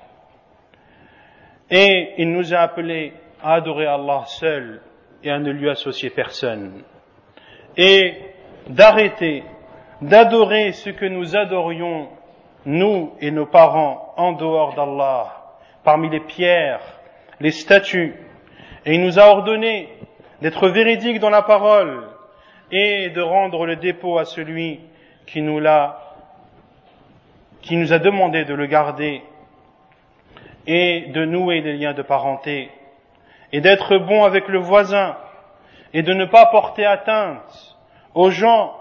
Et il nous a appelés à adorer Allah seul et à ne lui associer personne. Et d'arrêter d'adorer ce que nous adorions, nous et nos parents, en dehors d'Allah, parmi les pierres, les statues. Et il nous a ordonné d'être véridique dans la parole et de rendre le dépôt à celui qui nous l'a qui nous a demandé de le garder et de nouer des liens de parenté et d'être bon avec le voisin et de ne pas porter atteinte aux gens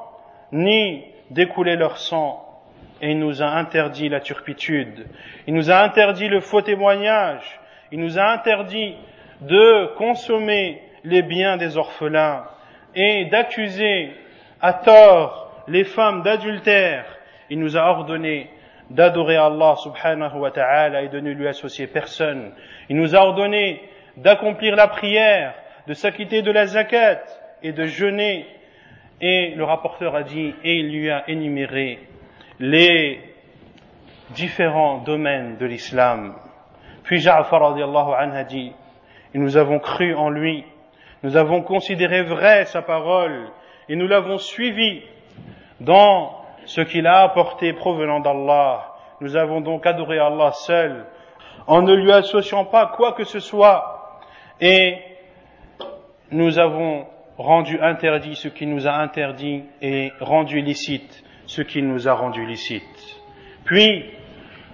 ni d'écouler leur sang. Et il nous a interdit la turpitude. Il nous a interdit le faux témoignage. Il nous a interdit de consommer les biens des orphelins et d'accuser à tort les femmes d'adultère. Il nous a ordonné d'adorer Allah subhanahu wa ta'ala et de ne lui associer personne. Il nous a ordonné d'accomplir la prière, de s'acquitter de la zakat et de jeûner. Et le rapporteur a dit, et il lui a énuméré les différents domaines de l'islam. Puis Ja'far a dit, et nous avons cru en lui, nous avons considéré vrai sa parole, et nous l'avons suivi dans ce qu'il a apporté provenant d'Allah. Nous avons donc adoré Allah seul, en ne lui associant pas quoi que ce soit, et nous avons rendu interdit ce qu'il nous a interdit et rendu licite ce qu'il nous a rendu licite. Puis,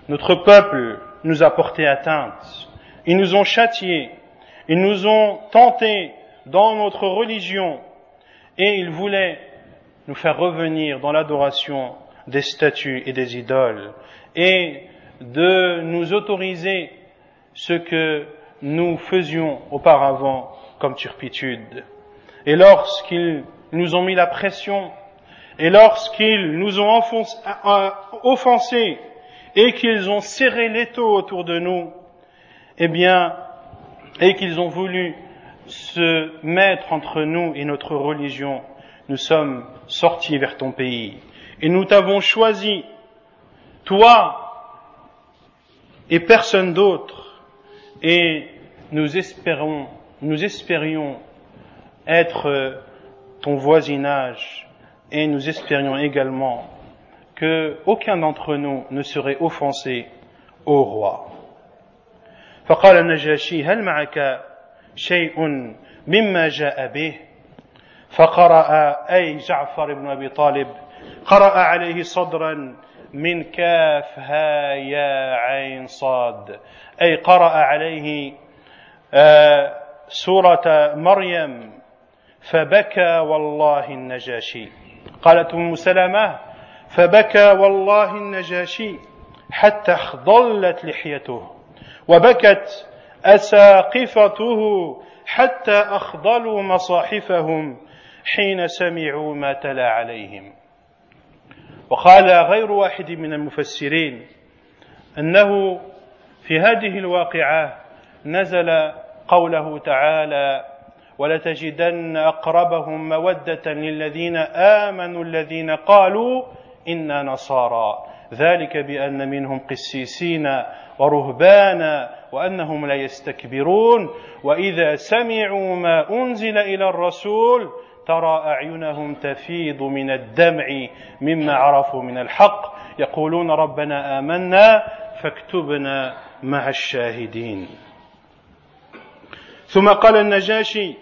notre peuple nous a porté atteinte. Ils nous ont châtiés. Ils nous ont tentés dans notre religion. Et ils voulaient nous faire revenir dans l'adoration des statues et des idoles. Et de nous autoriser ce que nous faisions auparavant comme turpitude. Et lorsqu'ils nous ont mis la pression, et lorsqu'ils nous ont offensés, et qu'ils ont serré l'étau autour de nous, eh bien, et qu'ils ont voulu se mettre entre nous et notre religion, nous sommes sortis vers ton pays. Et nous t'avons choisi, toi et personne d'autre, et nous espérons, nous espérions être ton voisinage et nous espérions également que aucun d'entre nous ne serait offensé au roi. فقال النجاشي هل معك شيء مما جاء به فقرأ أي جعفر بن أبي طالب قرأ عليه صدرا من كاف ها يا عين صاد. أي قرأ عليه سورة مريم فبكى والله النجاشي. قالت أم سلمه فبكى والله النجاشي حتى اخضلت لحيته وبكت أساقفته حتى أخضلوا مصاحفهم حين سمعوا ما تلا عليهم. وقال غير واحد من المفسرين أنه في هذه الواقعة نزل قوله تعالى ولتجدن أقربهم مودة للذين آمنوا الذين قالوا إنا نصارى ذلك بأن منهم قسيسين ورهبانا وأنهم لا يستكبرون. وإذا سمعوا ما أنزل إلى الرسول ترى أعينهم تفيض من الدمع مما عرفوا من الحق. يقولون ربنا آمنا فاكتبنا مع الشاهدين. ثم قال النجاشي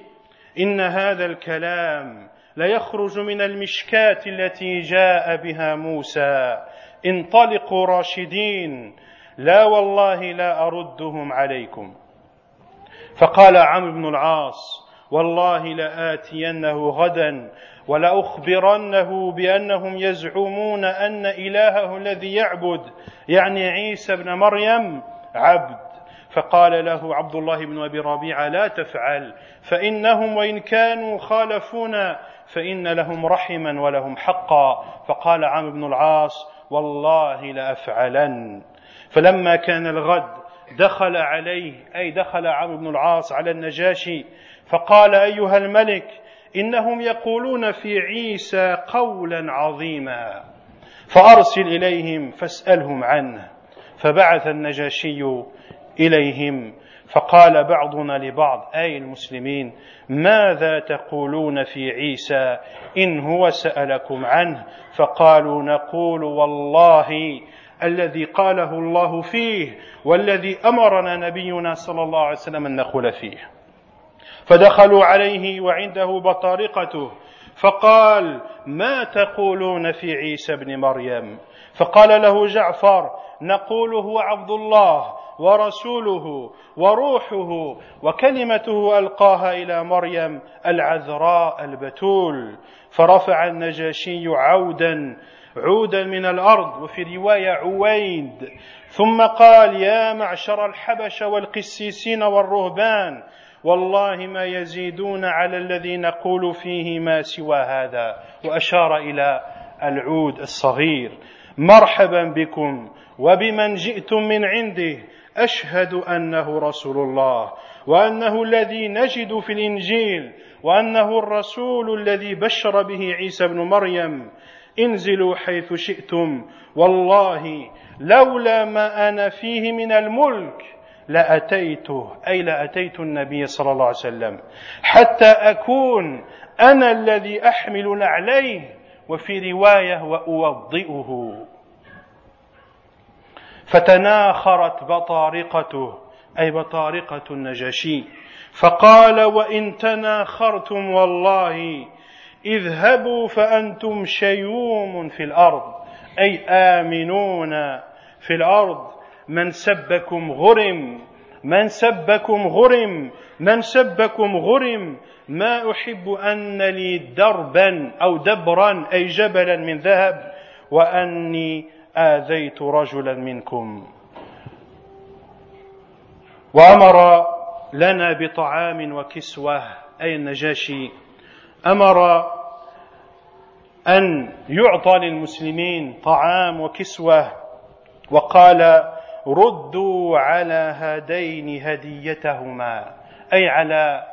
إن هذا الكلام ليخرج من المشكاة التي جاء بها موسى. انطلقوا راشدين. لا والله لا أردهم عليكم. فقال عمرو بن العاص والله لآتينه غدا ولأخبرنه بأنهم يزعمون أن إلهه الذي يعبد يعني عيسى ابن مريم عبد. فقال له عبد الله بن أبي ربيعة لا تفعل فإنهم وإن كانوا خالفونا فإن لهم رحما ولهم حقا. فقال عمرو بن العاص والله لأفعلن. فلما كان الغد دخل عليه أي دخل عمرو بن العاص على النجاشي فقال أيها الملك إنهم يقولون في عيسى قولا عظيما. فأرسل إليهم فاسألهم عنه. فبعث النجاشي إليهم فقال بعضنا لبعض أي المسلمين ماذا تقولون في عيسى إن هو سألكم عنه؟ فقالوا نقول والله الذي قاله الله فيه والذي أمرنا نبينا صلى الله عليه وسلم أن نقول فيه. فدخلوا عليه وعنده بطارقته. فقال ما تقولون في عيسى ابن مريم؟ فقال له جعفر نقول هو عبد الله ورسوله وروحه وكلمته ألقاها إلى مريم العذراء البتول. فرفع النجاشي عودا عودا من الأرض وفي رواية عويد. ثم قال يا معشر الحبش والقسيسين والرهبان والله ما يزيدون على الذي نقول فيه ما سوى هذا. وأشار إلى العود الصغير. مرحبا بكم وبمن جئتم من عنده. أشهد أنه رسول الله. وأنه الذي نجد في الإنجيل. وأنه الرسول الذي بشر به عيسى بن مريم. انزلوا حيث شئتم. والله لولا ما أنا فيه من الملك لأتيته أي لأتيت النبي صلى الله عليه وسلم. حتى أكون أنا الذي أحمل عليه وفي رواية وأوضئه. فتناخرت بطارقته أي بطارقة النجاشي. فقال وإن تناخرتم والله اذهبوا فأنتم شيوم في الأرض أي آمنون في الأرض. من سبكم غرم من سبكم غرم من سبكم غرم. ما أحب أن لي دربا أو دبرا أي جبلا من ذهب. وأني آذيت رجلا منكم. وأمر لنا بطعام وكسوة. أي النجاشي. أمر أن يعطى للمسلمين طعام وكسوة. وقال ردوا على هذين هديتهما أي على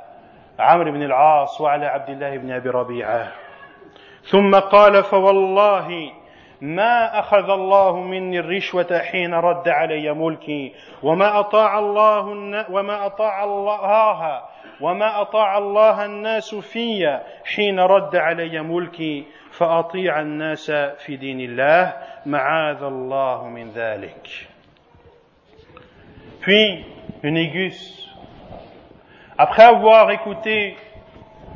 عمرو بن العاص وعلى عبد الله بن أبي ربيعة. ثم قال فوالله ما أخذ الله مني الرشوة حين رد علي ملكي وما أطاع الله وما أطاع الله وما أطاع الله الناس في حين رد علي ملكي فأطيع الناس في دين الله معاذ الله من ذلك. Puis, le Négus, après avoir écouté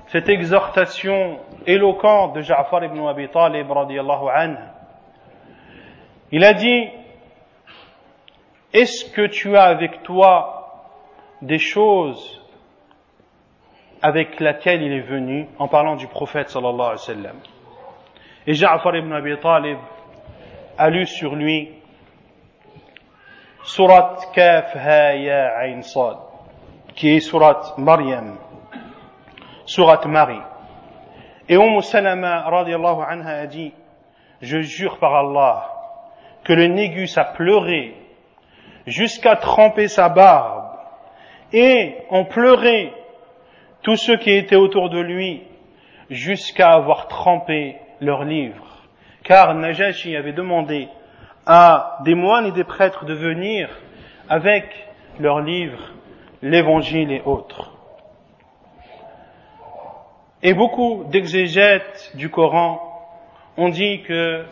cette exhortation éloquente de Ja'far ibn Abi Talib, anhu, il a dit, est-ce que tu as avec toi des choses avec lesquelles il est venu en parlant du prophète sallallahu alayhi wa sallam? Et Ja'far ibn Abi Talib a lu sur lui Surat Kaf Ha Ya Ain qui est Surat Maryam, Surat Marie. Et Umm Salama radiallahu anha a dit, je jure par Allah que le Négus a pleuré jusqu'à tremper sa barbe et ont pleuré tous ceux qui étaient autour de lui jusqu'à avoir trempé leurs livres. Car Najashi avait demandé à des moines et des prêtres de venir avec leurs livres, l'évangile et autres. Et beaucoup d'exégètes du Coran ont dit que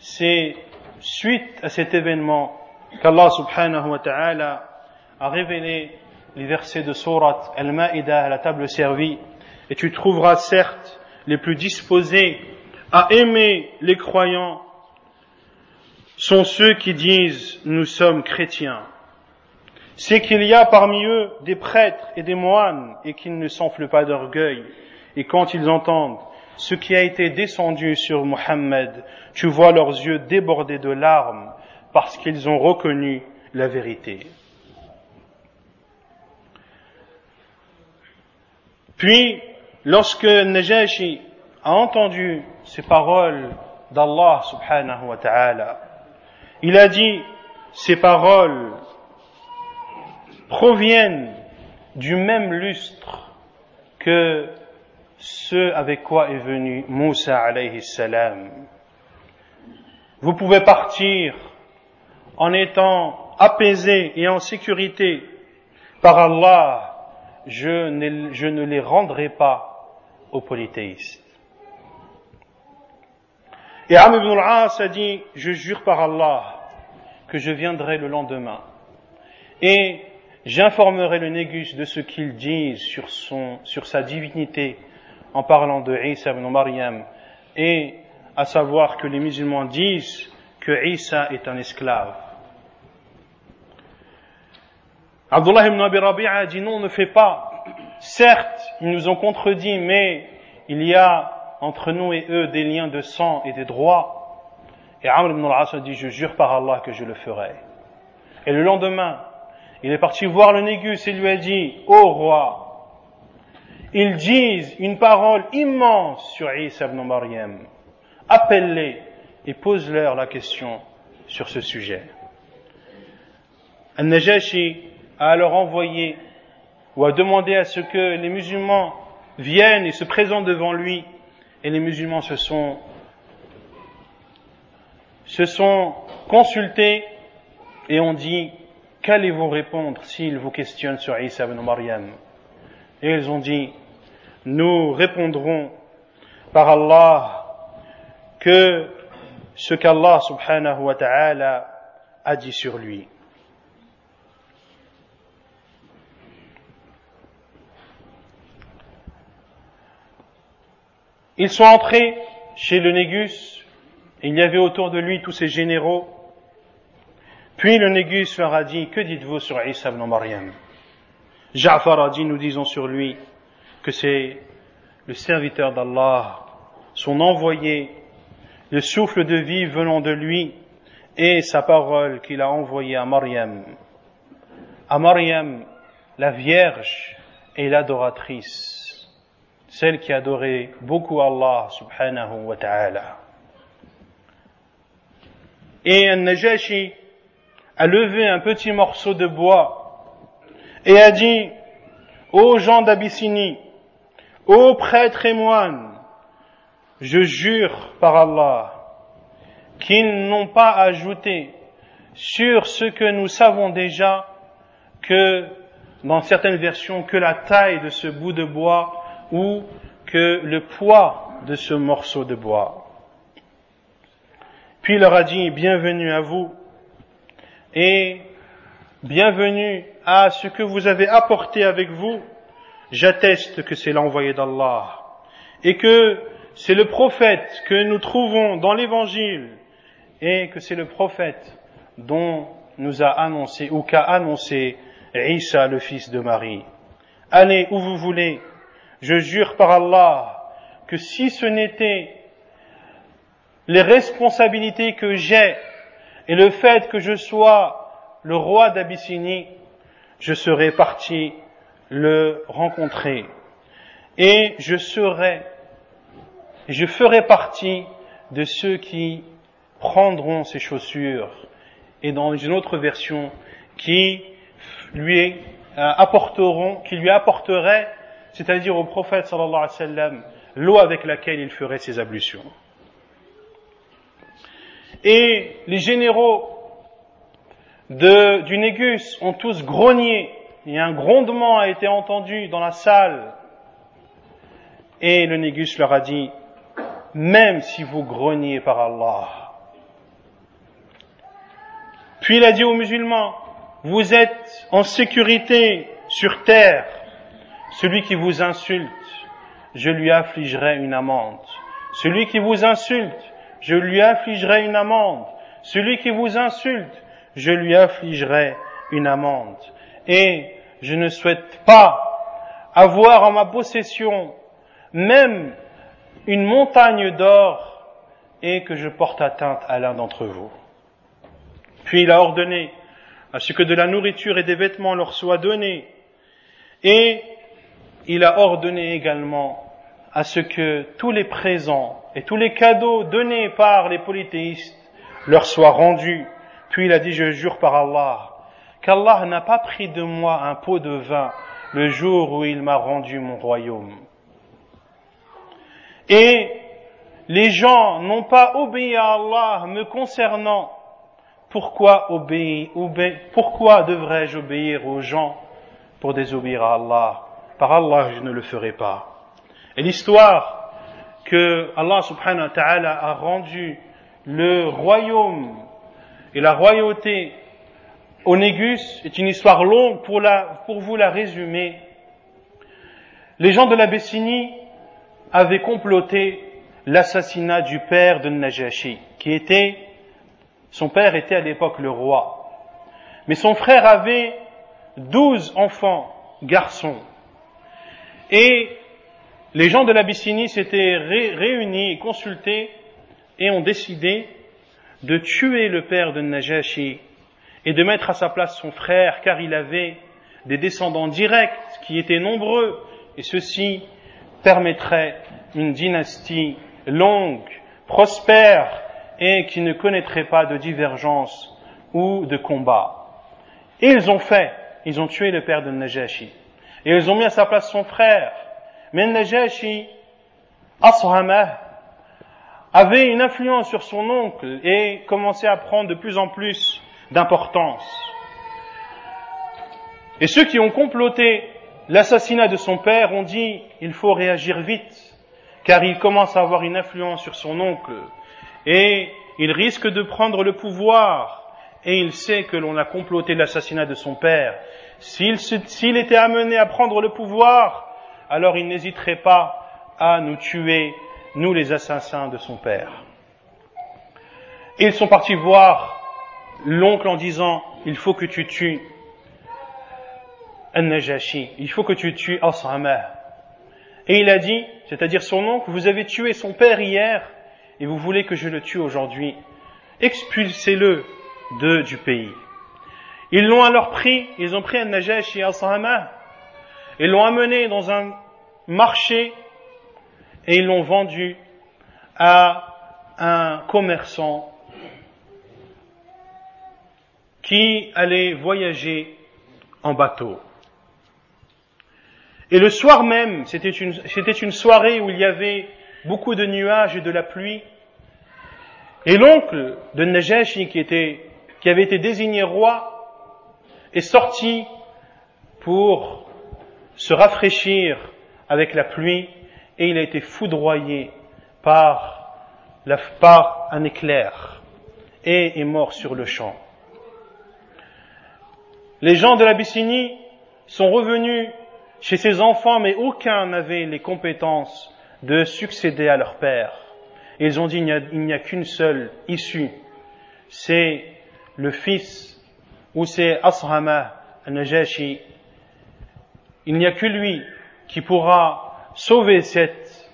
c'est suite à cet événement qu'Allah subhanahu wa ta'ala a révélé les versets de Surat Al-Ma'idah à la table servie et tu trouveras certes les plus disposés à aimer les croyants sont ceux qui disent nous sommes chrétiens. C'est qu'il y a parmi eux des prêtres et des moines et qu'ils ne s'enflent pas d'orgueil. Et quand ils entendent ce qui a été descendu sur Mohammed, tu vois leurs yeux débordés de larmes parce qu'ils ont reconnu la vérité. Puis, lorsque Najashi a entendu ces paroles d'Allah subhanahu wa ta'ala, il a dit, ces paroles proviennent du même lustre que ce avec quoi est venu Moussa alayhi salam. Vous pouvez partir en étant apaisé et en sécurité par Allah. Je ne, je ne les rendrai pas aux polythéistes. Et Am ibn al-As a dit, je jure par Allah que je viendrai le lendemain. Et j'informerai le Négus de ce qu'il dit sur, son, sur sa divinité en parlant de Isa ibn Maryam et à savoir que les musulmans disent que Isa est un esclave. Abdullah ibn Abi Rabi'a a dit non, ne fait pas. Certes, ils nous ont contredit, mais il y a entre nous et eux des liens de sang et des droits. Et Amr ibn al-As a dit, je jure par Allah que je le ferai. Et le lendemain, il est parti voir le Négus et lui a dit, ô roi, ils disent une parole immense sur Isa ibn Maryam. Appelle-les et pose-leur la question sur ce sujet. Al-Najashi a alors envoyé ou a demandé à ce que les musulmans viennent et se présentent devant lui et les musulmans se sont consultés et ont dit qu'allez-vous répondre s'ils vous questionnent sur Isa ibn Maryam? Et ils ont dit nous répondrons par Allah que ce qu'Allah subhanahu wa ta'ala a dit sur lui. Ils sont entrés chez le Négus, et il y avait autour de lui tous ses généraux. Puis le Négus leur a dit, que dites-vous sur Isa ibn Maryam? Ja'far a dit, nous disons sur lui que c'est le serviteur d'Allah, son envoyé, le souffle de vie venant de lui et sa parole qu'il a envoyée à Maryam. À Maryam, la Vierge et l'adoratrice celle qui adorait beaucoup Allah subhanahu wa ta'ala. Et Najashi a levé un petit morceau de bois et a dit aux gens d'Abyssinie, aux prêtres et moines, je jure par Allah qu'ils n'ont pas ajouté sur ce que nous savons déjà que dans certaines versions que la taille de ce bout de bois ou que le poids de ce morceau de bois. Puis il leur a dit, bienvenue à vous et bienvenue à ce que vous avez apporté avec vous. J'atteste que c'est l'envoyé d'Allah et que c'est le prophète que nous trouvons dans l'évangile et que c'est le prophète dont nous a annoncé ou qu'a annoncé Isa le fils de Marie. Allez où vous voulez, je jure par Allah que si ce n'était les responsabilités que j'ai et le fait que je sois le roi d'Abyssinie, je serais parti le rencontrer. Et je serais, je ferai partie de ceux qui prendront ses chaussures. Et dans une autre version, qui lui apporteront, qui lui apporteraient c'est-à-dire au prophète sallallahu alayhi wa sallam, l'eau avec laquelle il ferait ses ablutions. Et les généraux du Négus ont tous grogné, et un grondement a été entendu dans la salle. Et le Négus leur a dit, même si vous grognez par Allah. Puis il a dit aux musulmans, vous êtes en sécurité sur terre celui qui vous insulte, je lui affligerai une amende. Celui qui vous insulte, je lui affligerai une amende. Celui qui vous insulte, je lui affligerai une amende. Et je ne souhaite pas avoir en ma possession même une montagne d'or et que je porte atteinte à l'un d'entre vous. Puis il a ordonné à ce que de la nourriture et des vêtements leur soient donnés et il a ordonné également à ce que tous les présents et tous les cadeaux donnés par les polythéistes leur soient rendus. Puis il a dit, je jure par Allah, qu'Allah n'a pas pris de moi un pot de vin le jour où il m'a rendu mon royaume. Et les gens n'ont pas obéi à Allah me concernant. Pourquoi obéir, pourquoi devrais-je obéir aux gens pour désobéir à Allah? Par Allah, je ne le ferai pas. Et l'histoire que Allah subhanahu wa ta'ala a rendu le royaume et la royauté au Négus est une histoire longue pour, la, pour vous la résumer. Les gens de l'Abyssinie avaient comploté l'assassinat du père de Najashi, qui était, son père était à l'époque le roi. Mais son frère avait douze enfants, garçons. Et les gens de l'Abyssinie s'étaient réunis consultés et ont décidé de tuer le père de Najashi et de mettre à sa place son frère car il avait des descendants directs qui étaient nombreux et ceci permettrait une dynastie longue, prospère et qui ne connaîtrait pas de divergence ou de combat. Et ils ont fait, ils ont tué le père de Najashi. Et ils ont mis à sa place son frère. Mais Najashi, avait une influence sur son oncle et commençait à prendre de plus en plus d'importance. Et ceux qui ont comploté l'assassinat de son père ont dit il faut réagir vite, car il commence à avoir une influence sur son oncle et il risque de prendre le pouvoir et il sait que l'on a comploté l'assassinat de son père. S'il était amené à prendre le pouvoir, alors il n'hésiterait pas à nous tuer nous les assassins de son père. ils sont partis voir l'oncle en disant, il faut que tu tues An-Najashi, il faut que tu tues Asama. Et il a dit, c'est-à-dire son oncle, vous avez tué son père hier et vous voulez que je le tue aujourd'hui. Expulsez-le de, du pays. Ils l'ont alors pris, ils ont pris An-Najashi et Asama et l'ont amené dans un marché et ils l'ont vendu à un commerçant qui allait voyager en bateau. Et le soir même, c'était une, une, soirée où il y avait beaucoup de nuages et de la pluie. Et l'oncle de Najashi, qui, était, qui avait été désigné roi, est sorti pour se rafraîchir avec la pluie et il a été foudroyé par, par un éclair et est mort sur le champ. Les gens de l'Abyssinie sont revenus chez ses enfants, mais aucun n'avait les compétences de succéder à leur père. ils ont dit il n'y a, qu'une seule issue, c'est le fils, ou c'est Asrama al-Najashi. Il n'y a que lui qui pourra sauver cette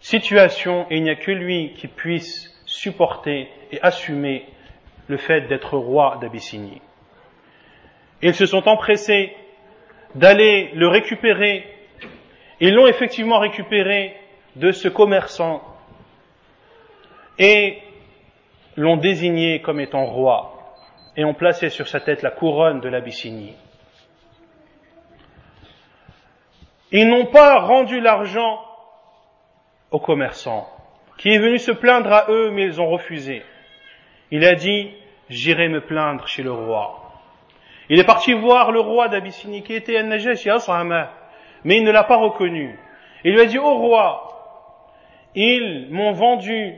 situation et il n'y a que lui qui puisse supporter et assumer le fait d'être roi d'Abyssinie. Ils se sont empressés d'aller le récupérer. Ils l'ont effectivement récupéré de ce commerçant et l'ont désigné comme étant roi et ont placé sur sa tête la couronne de l'Abyssinie. Ils n'ont pas rendu l'argent aux commerçants, qui est venu se plaindre à eux, mais ils ont refusé. Il a dit, j'irai me plaindre chez le roi. Il est parti voir le roi d'Abyssinie, qui était An-Najash mais il ne l'a pas reconnu. Il lui a dit, au roi, ils m'ont vendu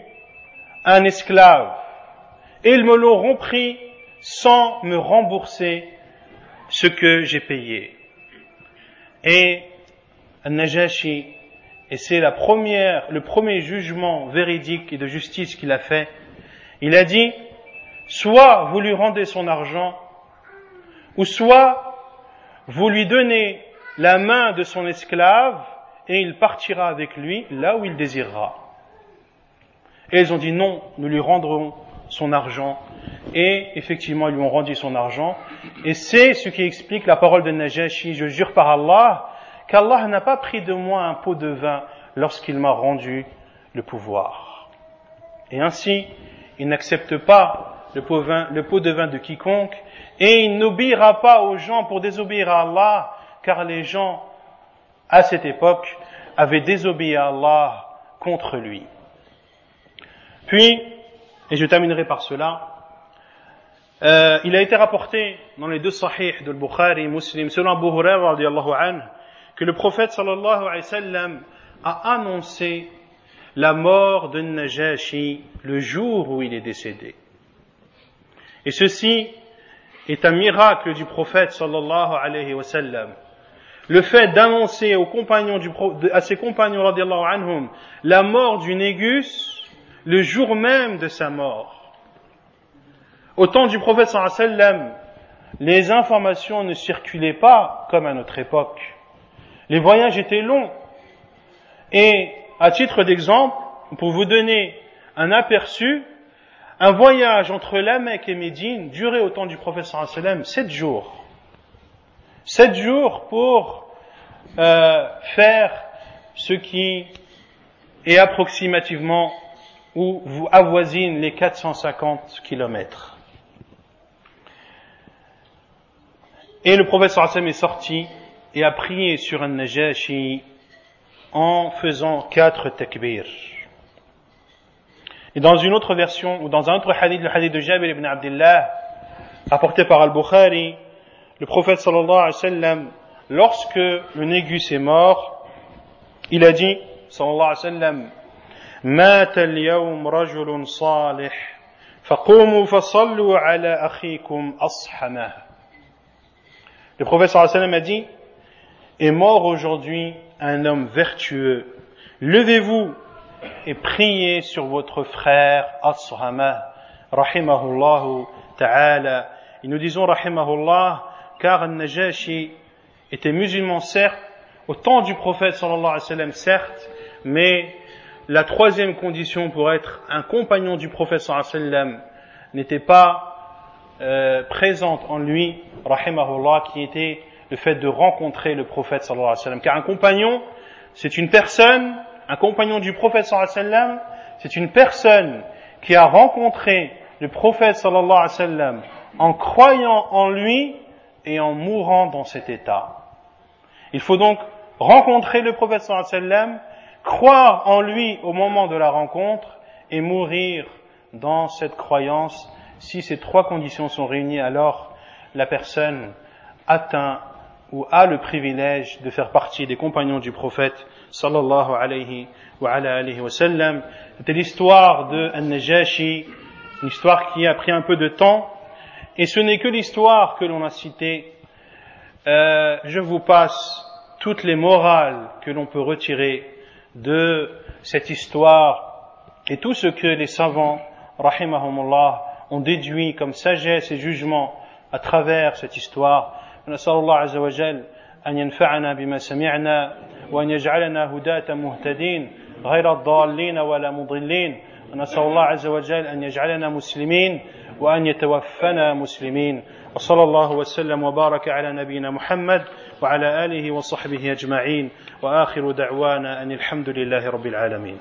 un esclave, et ils me l'auront pris sans me rembourser ce que j'ai payé. Et Al-Najashi, et c'est le premier jugement véridique et de justice qu'il a fait, il a dit, soit vous lui rendez son argent, ou soit vous lui donnez la main de son esclave et il partira avec lui là où il désirera. Et ils ont dit non, nous lui rendrons son argent. Et effectivement, ils lui ont rendu son argent. Et c'est ce qui explique la parole de Najashi, je jure par Allah, qu'Allah n'a pas pris de moi un pot de vin lorsqu'il m'a rendu le pouvoir. Et ainsi, il n'accepte pas le pot, de vin de quiconque et il n'obéira pas aux gens pour désobéir à Allah, car les gens, à cette époque, avaient désobéi à Allah contre lui. Puis, et je terminerai par cela, euh, il a été rapporté dans les deux sahih de Bukhari Muslim, selon Abu Hurairah que le prophète sallallahu alayhi wa sallam a annoncé la mort de Najashi le jour où il est décédé. Et ceci est un miracle du prophète sallallahu alayhi wa sallam. Le fait d'annoncer aux compagnons du, à ses compagnons anhum la mort du Négus le jour même de sa mort. Au temps du prophète sallam, les informations ne circulaient pas comme à notre époque. Les voyages étaient longs. Et à titre d'exemple, pour vous donner un aperçu, un voyage entre la Mecque et Médine durait au temps du prophète sallam sept jours. Sept jours pour euh, faire ce qui est approximativement ou vous avoisine les 450 kilomètres. Et le prophète sallam est sorti et a prié sur un Najashi en faisant quatre takbirs. Et dans une autre version, ou dans un autre hadith, le hadith de Jabir ibn Abdullah, apporté par Al-Bukhari, le prophète sallallahu alayhi wa sallam, lorsque le négus est mort, il a dit, sallallahu alayhi wa sallam, مات اليوم رجل صالح فقوموا فصلوا على أخيكم أصحمه le prophète sallam a dit, est mort aujourd'hui un homme vertueux. Levez-vous et priez sur votre frère Ashama, rahimahullah ta'ala. Et nous disons rahimahullah, car Najashi était musulman certes, au temps du prophète sallallahu alayhi wa sallam certes, mais la troisième condition pour être un compagnon du prophète sallallahu alayhi wa sallam n'était pas euh, présente en lui, rahimahullah, qui était le fait de rencontrer le prophète sallallahu alayhi wa sallam. Car un compagnon, c'est une personne un compagnon du prophète sallallahu alayhi wa sallam, c'est une personne qui a rencontré le prophète sallallahu alayhi wa sallam en croyant en lui et en mourant dans cet état. Il faut donc rencontrer le prophète sallallahu alayhi wa sallam, croire en lui au moment de la rencontre et mourir dans cette croyance. Si ces trois conditions sont réunies, alors la personne atteint ou a le privilège de faire partie des compagnons du prophète sallallahu alayhi wa ala alayhi wa sallam. C'était l'histoire de An-Najashi, une histoire qui a pris un peu de temps, et ce n'est que l'histoire que l'on a citée. Euh, je vous passe toutes les morales que l'on peut retirer de cette histoire et tout ce que les savants, rahimahumullah, ont déduit comme sagesse et jugement à travers cette histoire. نسأل الله عز وجل أن ينفعنا بما سمعنا وأن يجعلنا هداة مهتدين غير الضالين ولا مضلين ونسأل الله عز وجل أن يجعلنا مسلمين وأن يتوفنا مسلمين وصلى الله وسلم وبارك على نبينا محمد وعلى آله وصحبه أجمعين وآخر دعوانا أن الحمد لله رب العالمين